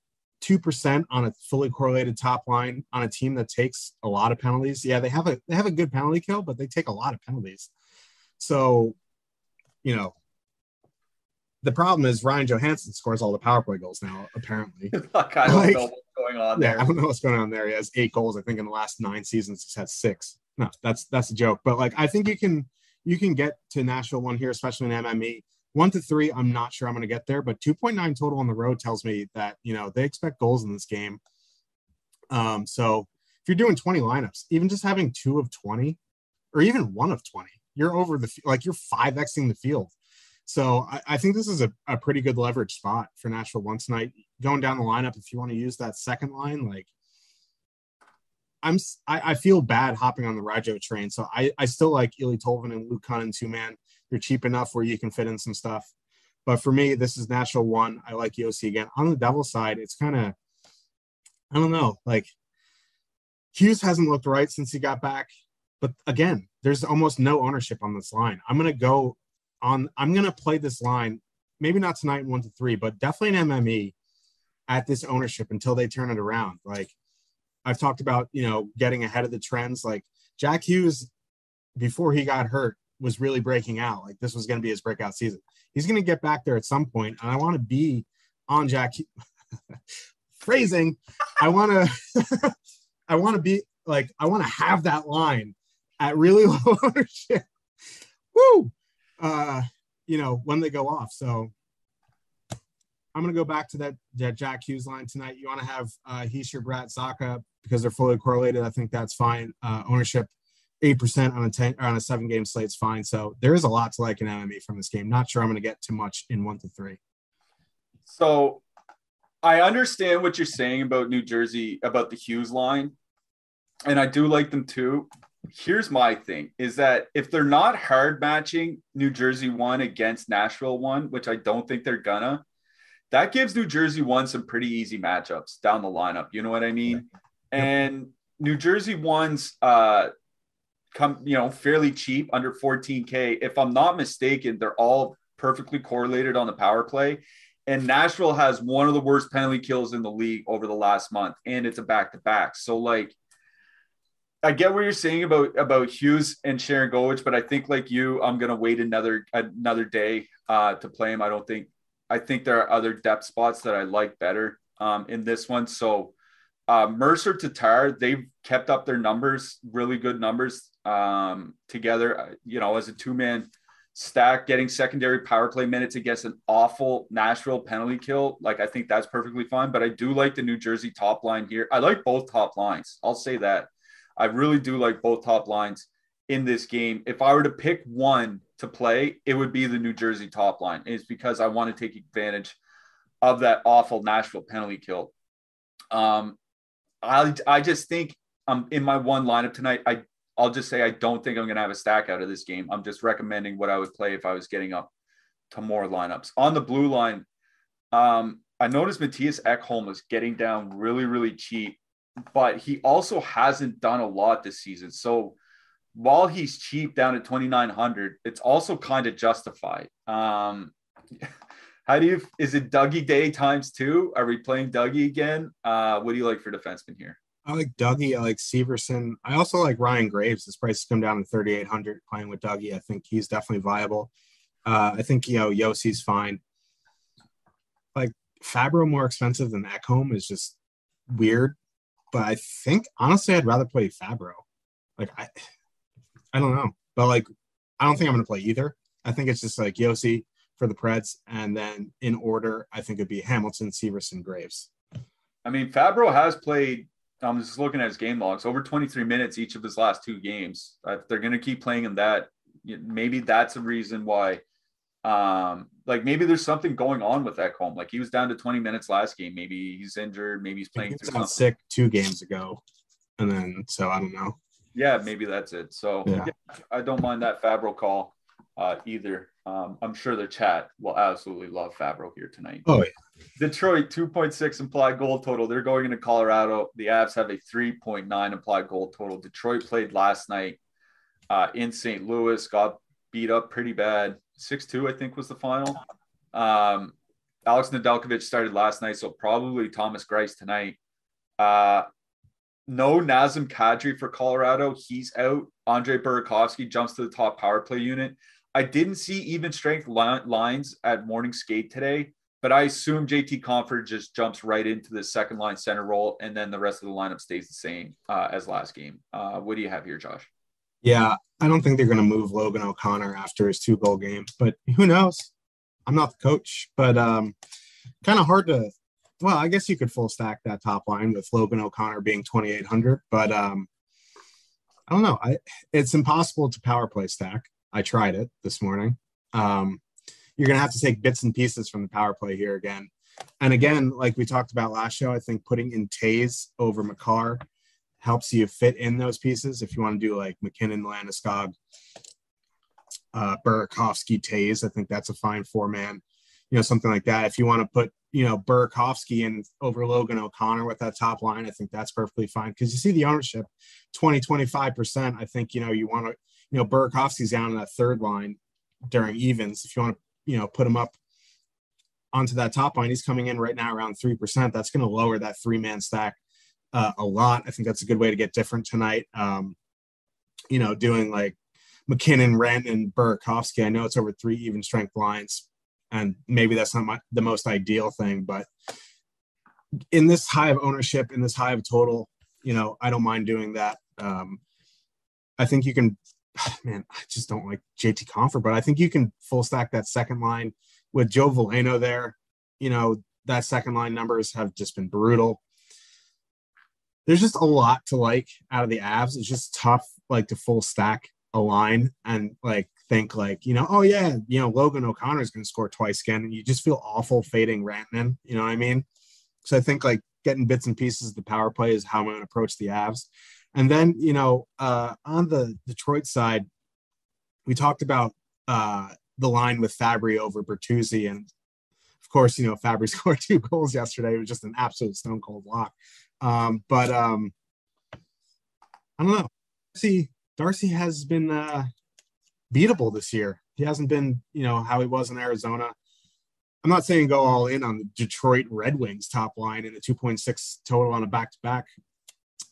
2% on a fully correlated top line on a team that takes a lot of penalties. Yeah, they have a they have a good penalty kill, but they take a lot of penalties. So, you know, the problem is Ryan Johansen scores all the power play goals now, apparently. like, I don't know what's going on there. Yeah, I don't know what's going on there. He has eight goals, I think, in the last nine seasons. He's had six. No, that's that's a joke. But like I think you can you can get to Nashville one here, especially in MME one to three, I'm not sure I'm going to get there, but 2.9 total on the road tells me that, you know, they expect goals in this game. Um, so if you're doing 20 lineups, even just having two of 20 or even one of 20, you're over the, like you're 5Xing the field. So I, I think this is a, a pretty good leverage spot for Nashville one tonight. Going down the lineup, if you want to use that second line, like I'm, I, I feel bad hopping on the Rajo train. So I, I still like Eeli Tolvanen and Luke Kunin two man you're cheap enough where you can fit in some stuff. But for me, this is Nashville one. I like Josi again. On the devil side, it's kind of, I don't know, like Hughes hasn't looked right since he got back. But again, there's almost no ownership on this line. I'm going to go on, I'm going to play this line, maybe not tonight one to three, but definitely an MME at this ownership until they turn it around. Like I've talked about, you know, getting ahead of the trends. Like Jack Hughes, before he got hurt, was really breaking out. Like this was going to be his breakout season. He's going to get back there at some point, and I want to be on Jack. Phrasing, I want to, I want to be like I want to have that line at really low ownership. Woo! Uh, you know when they go off. So I'm going to go back to that, that Jack Hughes line tonight. You want to have uh, Hischier, Bratt, Zacha because they're fully correlated. I think that's fine. Uh, ownership eight percent on a ten on a seven game slate is fine. So there is a lot to like in MME from this game. Not sure I'm going to get too much in one to three. So I understand what you're saying about New Jersey about the Hughes line, and I do like them too. Here's my thing: is that if they're not hard matching New Jersey one against Nashville one, which I don't think they're gonna, that gives New Jersey one some pretty easy matchups down the lineup. You know what I mean? And New Jersey one's uh, come, you know, fairly cheap under 14K. If I'm not mistaken, they're all perfectly correlated on the power play. And Nashville has one of the worst penalty kills in the league over the last month, and it's a back to back. So, like, I get what you're saying about about Hughes and Sharangovich, but I think like you, I'm gonna wait another another day uh, to play him. I don't think I think there are other depth spots that I like better um, in this one. So uh, Mercer Tatar, they've kept up their numbers, really good numbers um, together, uh, you know, as a two man stack, getting secondary power play minutes against an awful Nashville penalty kill. Like, I think that's perfectly fine. But I do like the New Jersey top line here. I like both top lines. I'll say that. I really do like both top lines in this game. If I were to pick one to play, it would be the New Jersey top line. It's because I want to take advantage of that awful Nashville penalty kill. Um, I I just think um in my one lineup tonight, I I'll just say I don't think I'm going to have a stack out of this game. I'm just recommending what I would play if I was getting up to more lineups. On the blue line, um, I noticed Mattias Ekholm is getting down really, really cheap, but he also hasn't done a lot this season. So while he's cheap down at 2,900, it's also kind of justified. Um, how do you, is it Dougie Day times two? Are we playing Dougie again? Uh, what do you like for defenseman here? I like Dougie. I like Severson. I also like Ryan Graves. His price has come down to 3,800 playing with Dougie. I think he's definitely viable. Uh, I think, you know, Josi's fine. Like Fabbro more expensive than Ekholm is just weird. But I think, honestly, I'd rather play Fabbro. Like, I, I don't know. But like, I don't think I'm going to play either. I think it's just like Josi for the Preds. And then in order, I think it'd be Hamilton, Severson, Graves. I mean, Fabbro has played I'm just looking at his game logs over 23 minutes each of his last two games. If they're going to keep playing him that, maybe that's a reason why Um, like maybe there's something going on with that Ekholm. Like he was down to 20 minutes last game. Maybe he's injured. Maybe he's playing. He was sick two games ago, and then so I don't know. Yeah, maybe that's it. So yeah. Yeah, I don't mind that Fabbro call uh, either. Um, I'm sure the chat will absolutely love Fabbro here tonight. Oh yeah. Detroit 2.6 implied goal total. They're going into Colorado. The Avs have a 3.9 implied goal total. Detroit played last night uh, in St. Louis, got beat up pretty bad. 6-2, I think, was the final. Um, Alex Nedeljkovic started last night, so probably Thomas Greiss tonight. Uh, no Nazem Kadri for Colorado. He's out. Andre Burakovsky jumps to the top power play unit. I didn't see even strength lines at morning skate today, but I assume JT Compher just jumps right into the second line center role, and then the rest of the lineup stays the same uh, as last game. Uh, what do you have here, Josh? Yeah, I don't think they're going to move Logan O'Connor after his two goal game, but who knows? I'm not the coach, but um, kind of hard to. Well, I guess you could full stack that top line with Logan O'Connor being 2,800, but um, I don't know. I it's impossible to power play stack. I tried it this morning. Um, you're going to have to take bits and pieces from the power play here again. And again, like we talked about last show, I think putting in Toews over Makar helps you fit in those pieces. If you want to do like MacKinnon, Landeskog, uh, Burakovsky, Toews, I think that's a fine four man, you know, something like that. If you want to put, you know, Burakovsky in over Logan O'Connor with that top line, I think that's perfectly fine because you see the ownership 20, 25%. I think, you know, you want to, you know, Burakovsky's down in that third line during evens. If you want to, you know, put him up onto that top line, he's coming in right now around 3%. That's going to lower that three man stack uh, a lot. I think that's a good way to get different tonight. Um, you know, doing like MacKinnon, Rent, and Burakovsky. I know it's over three even strength lines, and maybe that's not my, the most ideal thing, but in this high of ownership, in this high of total, you know, I don't mind doing that. Um, I think you can, man, I just don't like JT Compher, but I think you can full stack that second line with Joe Veleno there. You know, that second line numbers have just been brutal there's just a lot to like out of the Avs. It's just tough, like to full stack a line and like think like you know, oh yeah, you know Logan O'Connor is going to score twice again, and you just feel awful fading Rantanen. You know what I mean? So I think like getting bits and pieces of the power play is how I'm going to approach the Avs. And then you know, uh, on the Detroit side, we talked about uh, the line with Fabbri over Bertuzzi, and of course, you know, Fabbri scored two goals yesterday. It was just an absolute stone cold lock. Um, but um, I don't know. See, Darcy has been uh, beatable this year. He hasn't been, you know, how he was in Arizona. I'm not saying go all in on the Detroit Red Wings top line and the 2.6 total on a back to back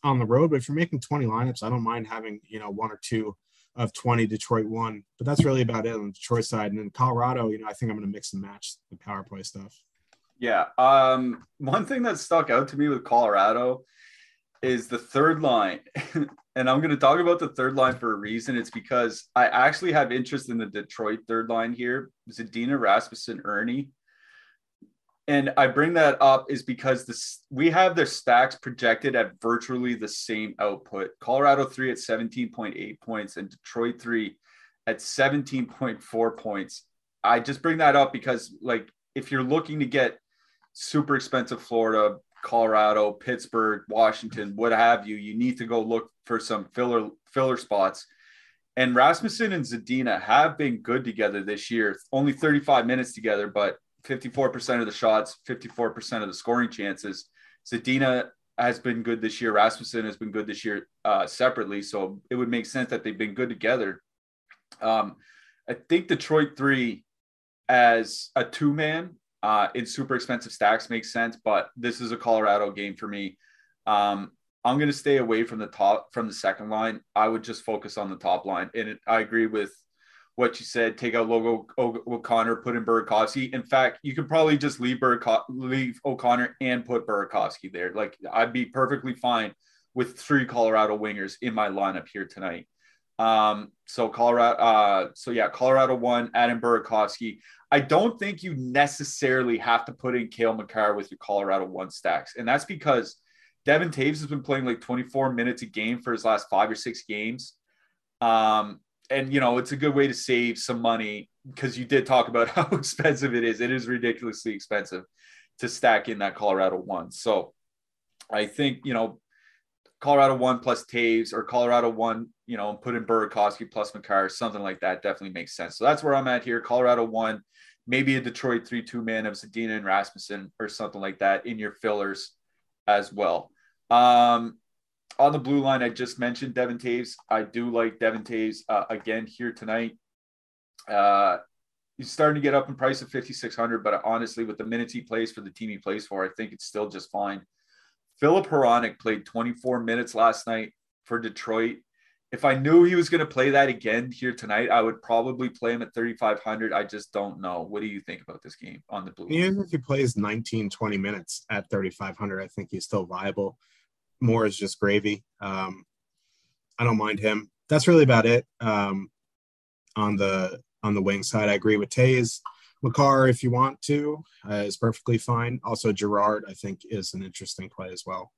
on the road. But if you're making 20 lineups, I don't mind having, you know, one or two of 20 Detroit one. But that's really about it on the Detroit side. And then Colorado, you know, I think I'm going to mix and match the power play stuff. Yeah. Um, one thing that stuck out to me with Colorado is the third line. and I'm going to talk about the third line for a reason. It's because I actually have interest in the Detroit third line here. Zadina, Rasmussen, Erne. And I bring that up is because this we have their stacks projected at virtually the same output. Colorado three at 17.8 points and Detroit three at 17.4 points. I just bring that up because like if you're looking to get super expensive Florida, Colorado, Pittsburgh, Washington, what have you, you need to go look for some filler filler spots. And Rasmussen and Zadina have been good together this year. Only 35 minutes together, but 54% of the shots, 54% of the scoring chances. Zadina has been good this year. Rasmussen has been good this year uh, separately. So it would make sense that they've been good together. Um, I think Detroit three as a two man uh, in super expensive stacks makes sense, but this is a Colorado game for me. Um, I'm going to stay away from the top from the second line. I would just focus on the top line, and it, I agree with what you said. Take out Logo O'Connor, put in Burakovsky. In fact, you could probably just leave Buraco- leave O'Connor and put Burakovsky there. Like I'd be perfectly fine with three Colorado wingers in my lineup here tonight. Um, so Colorado, uh, so yeah, Colorado one, Adam Burakovsky. I don't think you necessarily have to put in Cale Makar with your Colorado one stacks, and that's because Devon Toews has been playing like 24 minutes a game for his last five or six games. Um, and you know it's a good way to save some money because you did talk about how expensive it is. It is ridiculously expensive to stack in that Colorado one. So I think, you know, Colorado one plus Toews or Colorado one, you know, put in Burakovsky plus Makar, something like that definitely makes sense. So that's where I'm at here. Colorado one, maybe a Detroit 3 2 man of Zadina and Rasmussen or something like that in your fillers as well. Um, on the blue line, I just mentioned Devon Toews. I do like Devon Toews uh, again here tonight. Uh, he's starting to get up in price of 5,600, but honestly, with the minutes he plays for the team he plays for, I think it's still just fine. Filip Hronek played 24 minutes last night for Detroit. If I knew he was going to play that again here tonight, I would probably play him at 3,500. I just don't know. What do you think about this game on the blue? Even if he plays 19, 20 minutes at 3,500, I think he's still viable. Moore is just gravy. Um, I don't mind him. That's really about it. Um, on the on the wing side, I agree with Toews. Makar, if you want to, uh, is perfectly fine. Also, Girard, I think, is an interesting play as well.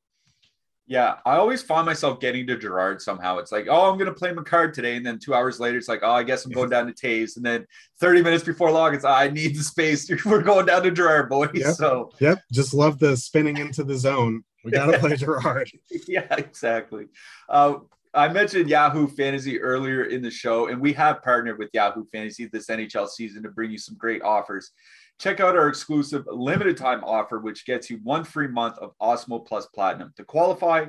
Yeah, I always find myself getting to Girard somehow. It's like, oh, I'm going to play Makar today. And then two hours later, it's like, oh, I guess I'm going down to Toews. And then 30 minutes before long, it's, oh, I need the space. We're going down to Girard, boys. Yep. So, yep. Just love the spinning into the zone. We got to play Girard. yeah, exactly. Uh, I mentioned Yahoo Fantasy earlier in the show, and we have partnered with Yahoo Fantasy this NHL season to bring you some great offers. Check out our exclusive limited time offer, which gets you one free month of Awesemo Plus Platinum. To qualify,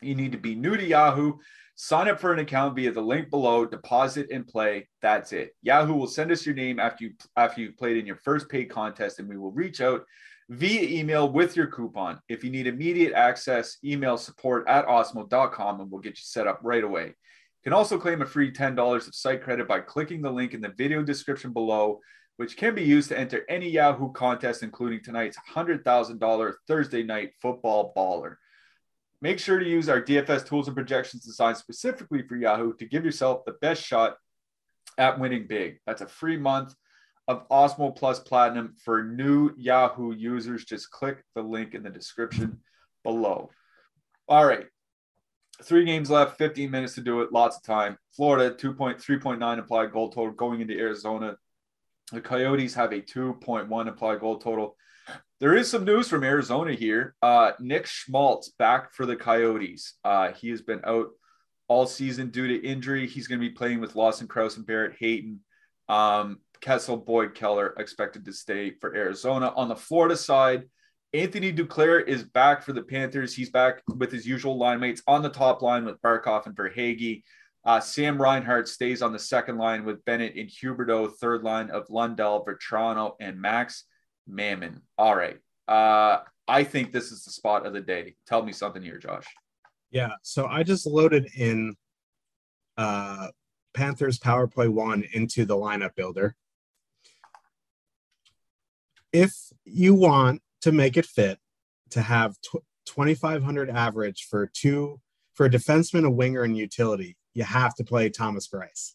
you need to be new to Yahoo. Sign up for an account via the link below, deposit and play. That's it. Yahoo will send us your name after you after you've played in your first paid contest, and we will reach out via email with your coupon. If you need immediate access, email support at awesemo.com and we'll get you set up right away. You can also claim a free $10 of site credit by clicking the link in the video description below, which can be used to enter any Yahoo contest, including tonight's $100,000 Thursday night football baller. Make sure to use our DFS tools and projections designed specifically for Yahoo to give yourself the best shot at winning big. That's a free month of Awesemo Plus Platinum for new Yahoo users. Just click the link in the description below. All right. Three games left, 15 minutes to do it, lots of time. Florida, 2.3.9 implied goal total going into Arizona. The Coyotes have a 2.1 implied goal total. There is some news from Arizona here. Uh, Nick Schmaltz back for the Coyotes. Uh, he has been out all season due to injury. He's going to be playing with Lawson Crouse and Barrett Hayton. Um, Kessel, Boyd, Keller expected to stay for Arizona. On the Florida side, Anthony Duclair is back for the Panthers. He's back with his usual line mates on the top line with Barkov and Verhaeghe. Uh, Sam Reinhart stays on the second line with Bennett and Huberdeau, third line of Lundell, Vatrano, and Max Mamin. All right. Uh, I think this is the spot of the day. Tell me something here, Josh. Yeah. So I just loaded in uh, Panthers power play one into the lineup builder if you want to make it fit to have tw- 2500 average for two for a defenseman a winger and utility you have to play thomas greiss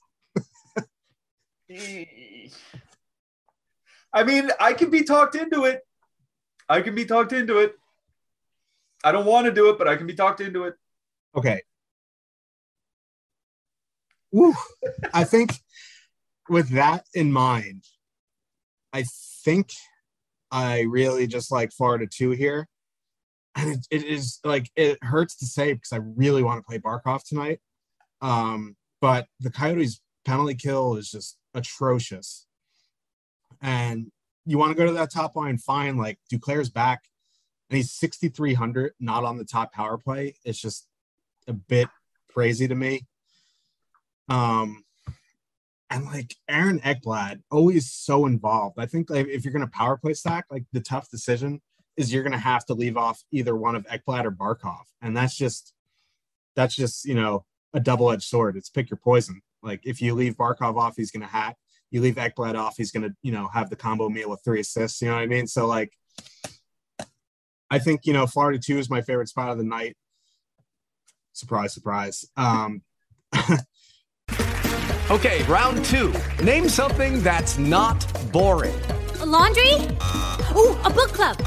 i mean i can be talked into it i can be talked into it i don't want to do it but i can be talked into it okay Woo. i think with that in mind i think I really just like Florida two here. And it, it is like it hurts to say because I really want to play Barkov tonight. Um, but the Coyotes penalty kill is just atrocious. And you want to go to that top line, fine. Like Duclair's back and he's 6,300, not on the top power play. It's just a bit crazy to me. Um, and like Aaron Ekblad, always so involved. I think like if you're gonna power play stack, like the tough decision is you're gonna have to leave off either one of Ekblad or Barkov, and that's just that's just you know a double edged sword. It's pick your poison. Like if you leave Barkov off, he's gonna hat. You leave Ekblad off, he's gonna you know have the combo meal with three assists. You know what I mean? So like, I think you know Florida two is my favorite spot of the night. Surprise, surprise. Um, Okay, round two. Name something that's not boring. A laundry? Ooh, a book club.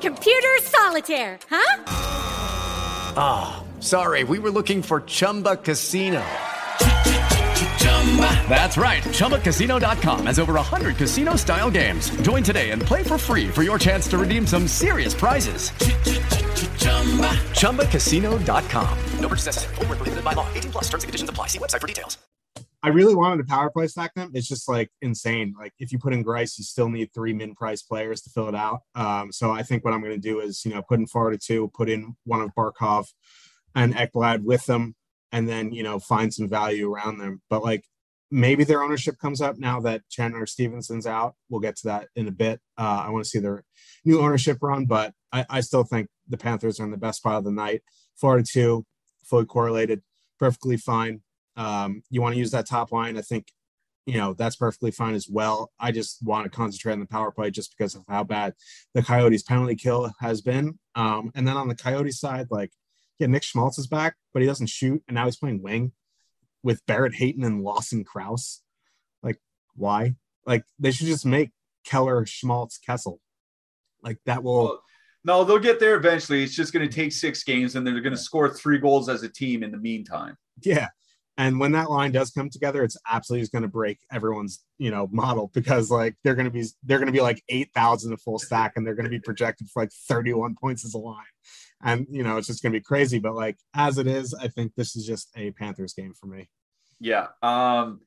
Computer solitaire, huh? Ah, oh, sorry, we were looking for Chumba Casino. That's right. ChumbaCasino.com has over 100 casino style games. Join today and play for free for your chance to redeem some serious prizes. ChumbaCasino.com. No purchase necessary. Full prohibited by law. 18 plus terms and conditions apply. See website for details. I really wanted to power play stack them. It's just like insane. Like if you put in Greiss, you still need three min price players to fill it out. Um, so I think what I'm going to do is, you know, put in Florida two, put in one of Barkov and Ekblad with them, and then, you know, find some value around them. But like maybe their ownership comes up now that Chandler Stephenson's out. We'll get to that in a bit. Uh, I want to see their new ownership run, but I, I still think the Panthers are in the best spot of the night. Florida two, fully correlated, perfectly fine. Um, you want to use that top line. I think, you know, that's perfectly fine as well. I just want to concentrate on the power play just because of how bad the Coyotes penalty kill has been. Um, and then on the Coyote side, like, yeah, Nick Schmaltz is back, but he doesn't shoot, and now he's playing wing with Barrett Hayton and Lawson Crouse. Like, why? Like, they should just make Keller, Schmaltz, Kessel. Like that will. No, they'll get there eventually. It's just going to take six games, and they're going to score three goals as a team in the meantime. Yeah, and when that line does come together, it's absolutely going to break everyone's you know model because like they're going to be they're going to be like eight thousand a full stack, and they're going to be projected for like thirty one points as a line, and you know it's just going to be crazy. But like as it is, I think this is just a Panthers game for me. Yeah. Um,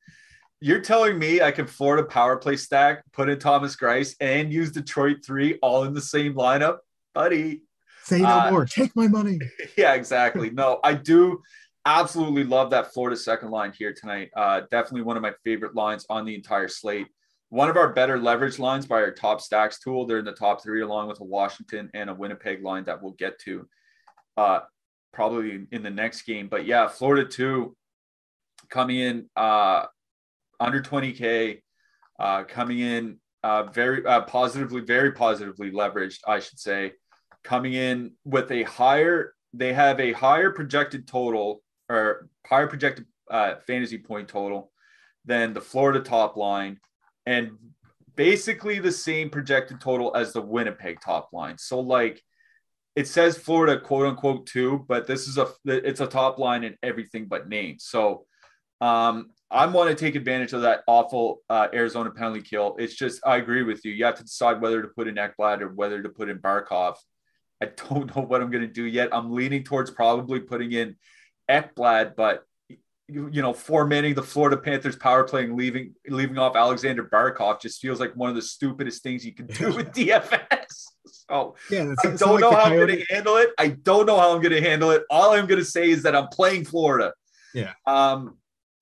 you're telling me I can Florida power play stack, put in Thomas Greiss, and use Detroit three all in the same lineup, buddy. Say no uh, more. Take my money. Yeah, exactly. No, I do absolutely love that Florida second line here tonight. Uh, definitely one of my favorite lines on the entire slate. One of our better leverage lines by our top stacks tool. They're in the top three, along with a Washington and a Winnipeg line that we'll get to uh, probably in the next game. But yeah, Florida two coming in uh, under 20K, uh, coming in uh, very uh, positively, very positively leveraged, I should say, coming in with a higher, they have a higher projected total or higher projected uh, fantasy point total than the Florida top line and basically the same projected total as the Winnipeg top line. So like it says Florida quote unquote two, but this is a it's a top line in everything but name. So um, I want to take advantage of that awful uh, Arizona penalty kill. It's just, I agree with you. You have to decide whether to put in Ekblad or whether to put in Barkov. I don't know what I'm going to do yet. I'm leaning towards probably putting in Ekblad, but you, know, formatting the Florida Panthers power play and leaving leaving off Alexander Barkov just feels like one of the stupidest things you can do with DFS. So yeah, I don't know like how I'm going to handle it. I don't know how I'm going to handle it. All I'm going to say is that I'm playing Florida. Yeah. Um,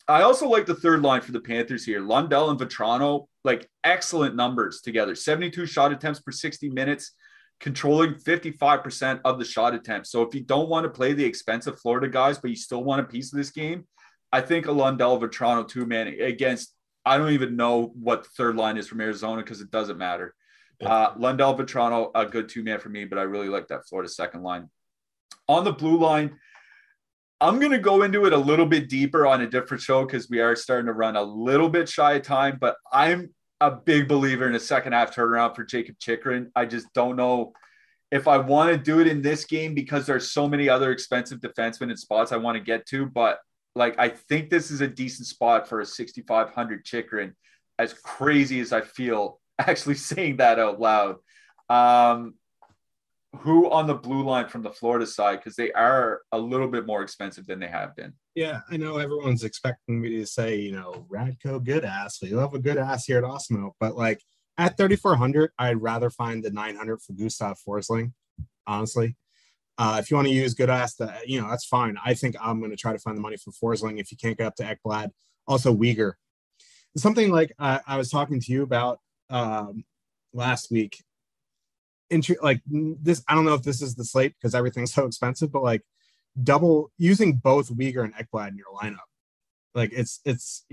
I also like the third line for the Panthers here. Lundell and Vatrano, like excellent numbers together. 72 shot attempts per 60 minutes, controlling 55% of the shot attempts. So if you don't want to play the expensive Florida guys, but you still want a piece of this game, I think a Lundell Vatrano two man against, I don't even know what the third line is from Arizona because it doesn't matter. Yeah. Uh, Lundell Vatrano, a good two man for me, but I really like that Florida second line. On the blue line, I'm going to go into it a little bit deeper on a different show because we are starting to run a little bit shy of time, but I'm a big believer in a second half turnaround for Jakob Chychrun. I just don't know if I want to do it in this game because there's so many other expensive defensemen and spots I want to get to, but like I think this is a decent spot for a 6500 Chychrun as crazy as I feel actually saying that out loud. Um, who on the blue line from the Florida side because they are a little bit more expensive than they have been. Yeah, I know everyone's expecting me to say, you know, Radko Gudas. We love a Gudas here at Awesemo, but like at 3400, I'd rather find the 900 for Gustav Forsling, honestly. Uh, if you want to use Gudas, the, you know, that's fine. I think I'm going to try to find the money for Forsling if you can't get up to Ekblad. Also, Weegar. Something like uh, I was talking to you about um, last week like this. I don't know if this is the slate because everything's so expensive, but like double using both Weegar and Ekblad in your lineup, like it's it's.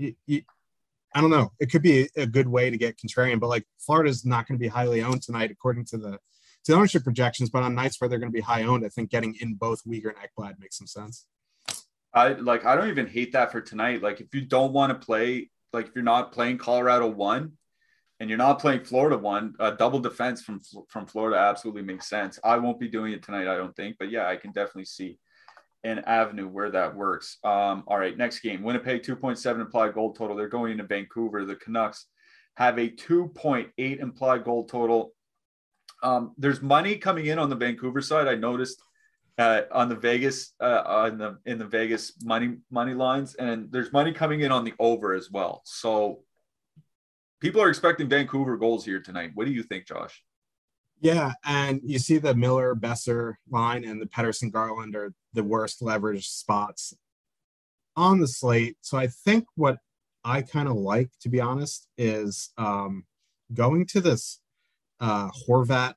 I don't know. It could be a good way to get contrarian, but like Florida's not going to be highly owned tonight according to the to the ownership projections. But on nights where they're going to be high owned, I think getting in both Weegar and Ekblad makes some sense. I like. I don't even hate that for tonight. Like, if you don't want to play, like if you're not playing Colorado one, and you're not playing Florida one, a double defense from from Florida absolutely makes sense. I won't be doing it tonight, I don't think, but yeah, I can definitely see an Avenue where that works. Um, all right, next game Winnipeg 2.7 implied goal total. They're going into Vancouver. The Canucks have a 2.8 implied goal total. Um, there's money coming in on the Vancouver side. I noticed uh, on the Vegas uh, on the in the Vegas money money lines, and there's money coming in on the over as well. So people are expecting Vancouver goals here tonight. What do you think, Josh? Yeah, and you see the Miller Boeser line and the Pettersson Garland are the worst leverage spots on the slate. So I think what I kind of like, to be honest, is um, going to this uh, Horvat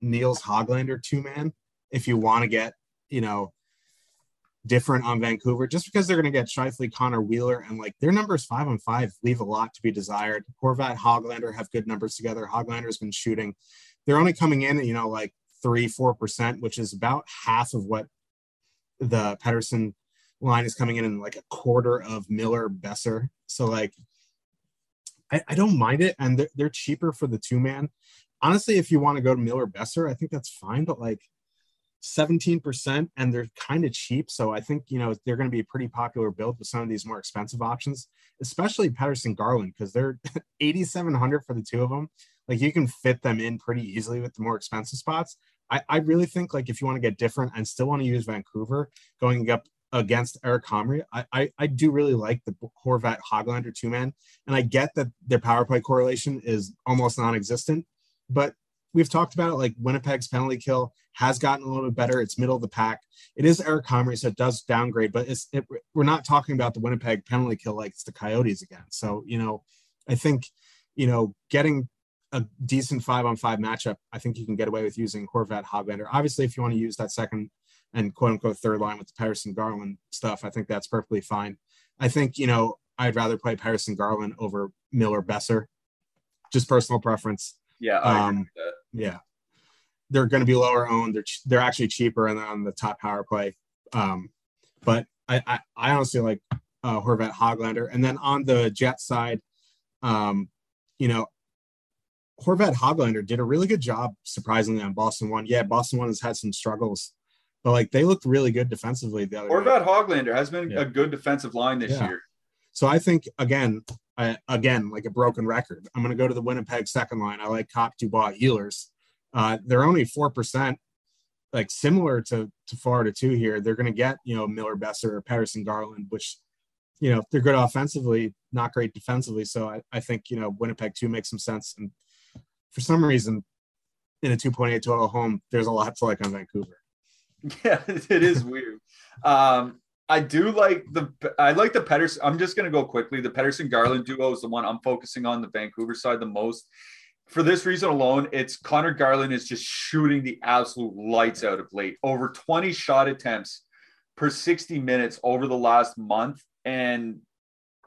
Nils Hoglander two man. If you want to get, you know, different on Vancouver, just because they're going to get Scheifele, Connor Wheeler, and like their numbers five on five leave a lot to be desired. Horvat, Hoglander have good numbers together. Hoglander's been shooting. They're only coming in, you know, like three, four percent, which is about half of what the Pettersson line is coming in, in like a quarter of Miller Boeser. So like, I, I don't mind it, and they're, they're cheaper for the two man. Honestly, if you want to go to Miller Boeser, I think that's fine, but like 17% and they're kind of cheap. So I think, you know, they're going to be a pretty popular build with some of these more expensive options, especially Pettersson Garland, because they're 8,700 for the two of them. Like you can fit them in pretty easily with the more expensive spots. I, I really think like if you want to get different and still want to use Vancouver going up against Eric Comrie, I, I, I do really like the Horvat Hoglander two man. And I get that their power play correlation is almost non existent, but we've talked about it like Winnipeg's penalty kill has gotten a little bit better. It's middle of the pack. It is Eric Comrie, so it does downgrade, but it's it, we're not talking about the Winnipeg penalty kill like it's the Coyotes again. So you know, I think you know getting a decent five on five matchup, I think you can get away with using Horvat Hoglander. Obviously, if you want to use that second and quote unquote third line with the Pettersson Garland stuff, I think that's perfectly fine. I think you know I'd rather play Pettersson Garland over Miller Boeser, just personal preference. Yeah, um, yeah, they're going to be lower owned. They're they're actually cheaper and on the top power play. Um, but I, I, I honestly like uh, Horvat Hoglander. And then on the Jet side, um, you know, Horvat Hoglander did a really good job, surprisingly, on Boston One. Yeah, Boston One has had some struggles, but like they looked really good defensively the other Horvat Hoglander has been yeah. a good defensive line this yeah. year. So I think again, I, again, like a broken record. I'm going to go to the Winnipeg second line. I like Copp, Dubois, Ehlers. Uh, they're only four percent, like similar to to Florida two here. They're going to get you know Miller Boeser or Pettersson Garland, which you know they're good offensively, not great defensively. So I, I think you know Winnipeg two makes some sense. And for some reason, in a 2.8 total home, there's a lot to like on Vancouver. Yeah, it is weird. Um, I do like the I like the Pettersson. I'm just gonna go quickly. The Pettersson Garland duo is the one I'm focusing on the Vancouver side the most. For this reason alone, it's Connor Garland is just shooting the absolute lights out of late. Over 20 shot attempts per 60 minutes over the last month. And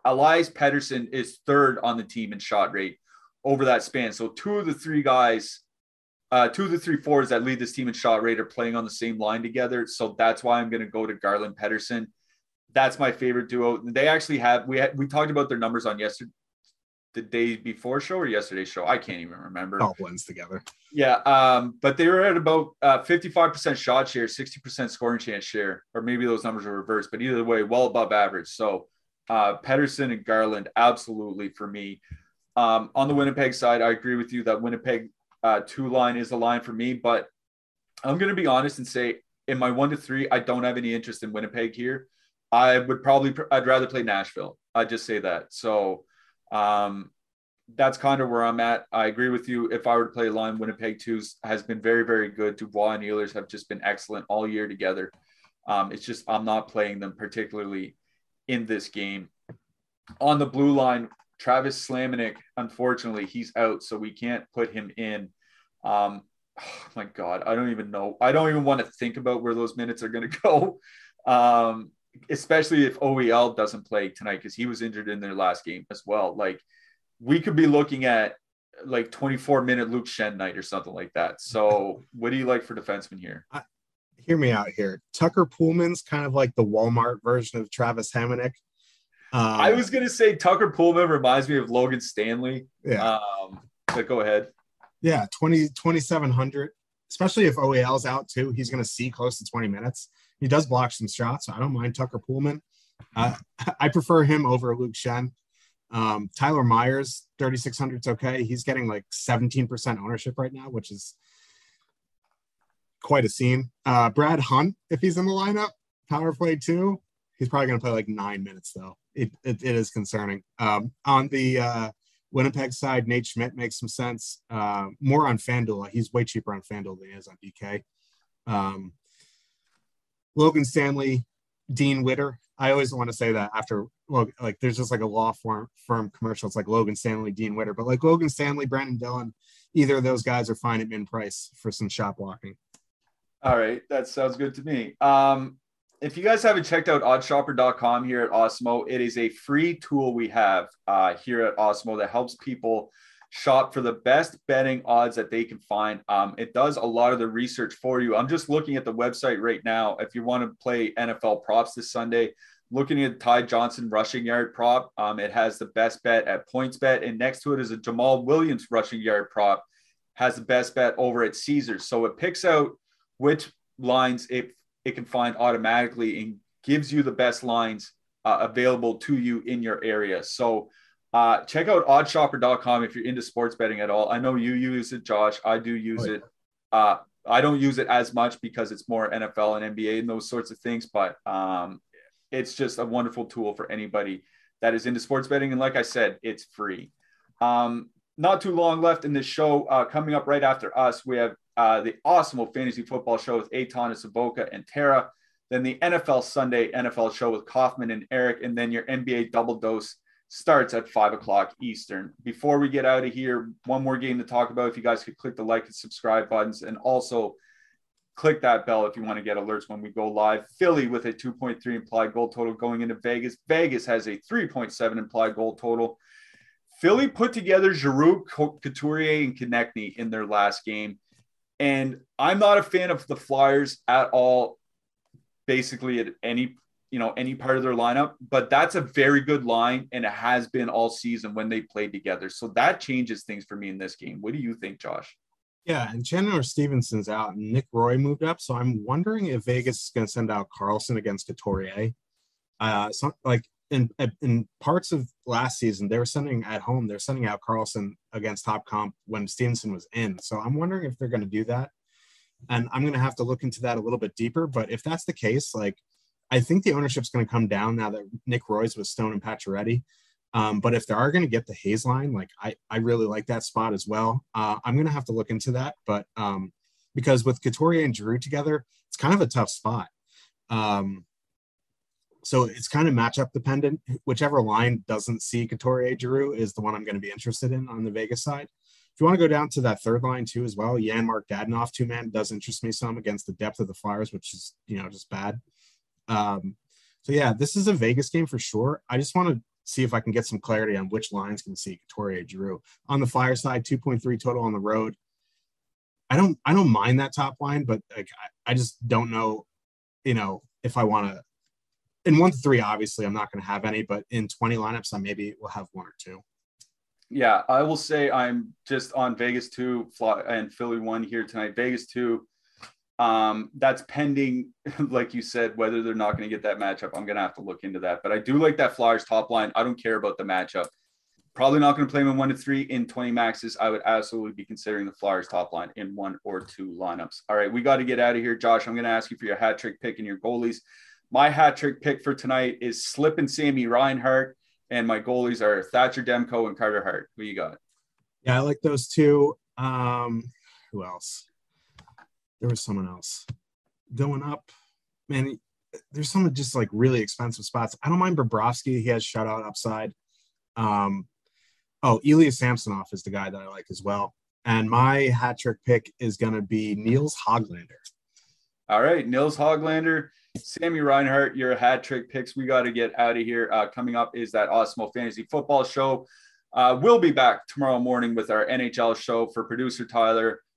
Elias Pettersson is third on the team in shot rate over that span. So two of the three guys, uh, two of the three fours that lead this team in shot rate are playing on the same line together. So that's why I'm going to go to Garland Pettersson that's my favorite duo. They actually have we had, we talked about their numbers on yesterday, the day before show or yesterday's show. I can't even remember. All blends together. Yeah, um, but they were at about uh, 55% shot share, 60% scoring chance share, or maybe those numbers are reversed. But either way, well above average. So uh, Pettersson and Garland, absolutely for me. Um, on the Winnipeg side, I agree with you that Winnipeg uh, two line is a line for me, but I'm going to be honest and say in my one to three, I don't have any interest in Winnipeg here. I would probably I'd rather play Nashville. I'd just say that. So um, that's kind of where I'm at. I agree with you. If I were to play line, Winnipeg two has been very very good. Dubois and Ehlers have just been excellent all year together. Um, it's just I'm not playing them particularly in this game. On the blue line, Travis Slaminik, unfortunately, he's out, so we can't put him in. Um, oh my God, I don't even know. I don't even want to think about where those minutes are going to go. Um, especially if OEL doesn't play tonight because he was injured in their last game as well. Like we could be looking at like 24 minute Luke Schenn night or something like that. So what do you like for defensemen here? I, hear me out here. Tucker Poolman's kind of like the Walmart version of Travis Hamonic. Um, I was gonna say Tucker Poolman reminds me of Logan Stanley. Yeah. Um, but go ahead. Yeah, 20 2700 especially if OEL's out too, he's going to see close to 20 minutes. He does block some shots. I don't mind Tucker Poolman. Uh, I prefer him over Luke Schenn. Um, Tyler Myers, 3,600 is okay. He's getting like 17% ownership right now, which is quite a scene. Uh, Brad Hunt, if he's in the lineup, power play two. He's probably going to play like nine minutes though. It, it, it is concerning. Um, on the uh, Winnipeg side, Nate Schmidt makes some sense. Uh, more on FanDuel. He's way cheaper on FanDuel than he is on DK. Um, Logan Stanley, Dean Witter. I always want to say that after well, like there's just like a law firm firm commercial. It's like Logan Stanley, Dean Witter, but like Logan Stanley, Brenden Dillon, either of those guys are fine at min price for some shop walking. All right, that sounds good to me. Um, if you guys haven't checked out oddshopper.com here at Awesemo, it is a free tool we have uh, here at Awesemo that helps people shop for the best betting odds that they can find. Um, it does a lot of the research for you. I'm just looking at the website right now. If you want to play NFL props this Sunday, looking at Ty Johnson rushing yard prop, um, it has the best bet at PointsBet, and next to it is a Jamaal Williams rushing yard prop, has the best bet over at Caesars. So it picks out which lines it it can find automatically and gives you the best lines uh, available to you in your area. So uh, check out oddshopper.com if you're into sports betting at all. I know you use it, Josh. I do use oh, yeah. it. Uh, I don't use it as much because it's more NFL and NBA and those sorts of things, but um, it's just a wonderful tool for anybody that is into sports betting. And like I said, it's free. Um, not too long left in this show. Uh, coming up right after us, we have uh, the awesome fantasy football show with Aton and Saboka and Tara. Then the NFL Sunday NFL show with Kaufman and Eric. And then your NBA double dose starts at five o'clock Eastern. Before we get out of here, one more game to talk about. If you guys could click the like and subscribe buttons and also click that bell if you want to get alerts when we go live. Philly with a 2.3 implied goal total going into Vegas. Vegas has a 3.7 implied goal total. Philly put together Giroux, Couturier, and Konecny in their last game. And I'm not a fan of the Flyers at all, basically at any you know any part of their lineup but that's a very good line and it has been all season when they played together. So that changes things for me in this game. What do you think josh? Yeah and chandler stephenson's out and nick roy moved up so i'm wondering if vegas is going to send out karlsson against couturier. Uh so, like in in parts of last season they were sending at home they're sending out karlsson against top comp when stephenson was in. So i'm wondering if they're going to do that and i'm going to have to look into that a little bit deeper but if that's the case like I think the ownership's going to come down now that Nick Roy's with Stone and Pacioretty. Um, but if they are going to get the Hayes line, like I, I really like that spot as well. Uh, I'm going to have to look into that. But um, because with Couturier and Giroux together, it's kind of a tough spot. Um, so it's kind of matchup dependent. Whichever line doesn't see Couturier Giroux is the one I'm going to be interested in on the Vegas side. If you want to go down to that third line too as well, Janmark Dadonov two man does interest me some against the depth of the Flyers, which is you know just bad. Um, so yeah, this is a Vegas game for sure. I just want to see if I can get some clarity on which lines can see Couturier Drew on the Flyer side. Two point three total on the road. I don't I don't mind that top line, but like I, I just don't know, you know, if I want to. In one to three, obviously, I'm not going to have any, but in 20 lineups, I maybe will have one or two. Yeah, I will say I'm just on Vegas two and Philly one here tonight. Vegas two um, that's pending, like you said, whether they're not going to get that matchup. I'm going to have to look into that. But I do like that Flyers top line. I don't care about the matchup. Probably not going to play them in one to three in 20 maxes. I would absolutely be considering the Flyers top line in one or two lineups. All right, we got to get out of here. Josh, I'm going to ask you for your hat trick pick and your goalies. My hat trick pick for tonight is Slip and Sammy Reinhart, and my goalies are Thatcher Demko and Carter Hart. Who you got? Yeah, I like those two. Um, who else? There was someone else going up. Man, there's some just like really expensive spots. I don't mind Bobrovsky. He has shutout upside. Um, oh, Ilya Samsonov is the guy that I like as well. And my hat trick pick is going to be Nils Hoglander. All right, Nils Hoglander, Sammy Reinhart, your hat trick picks. We got to get out of here. Uh, coming up is that Awesemo Fantasy Football Show. Uh, we'll be back tomorrow morning with our NHL show for producer Tyler.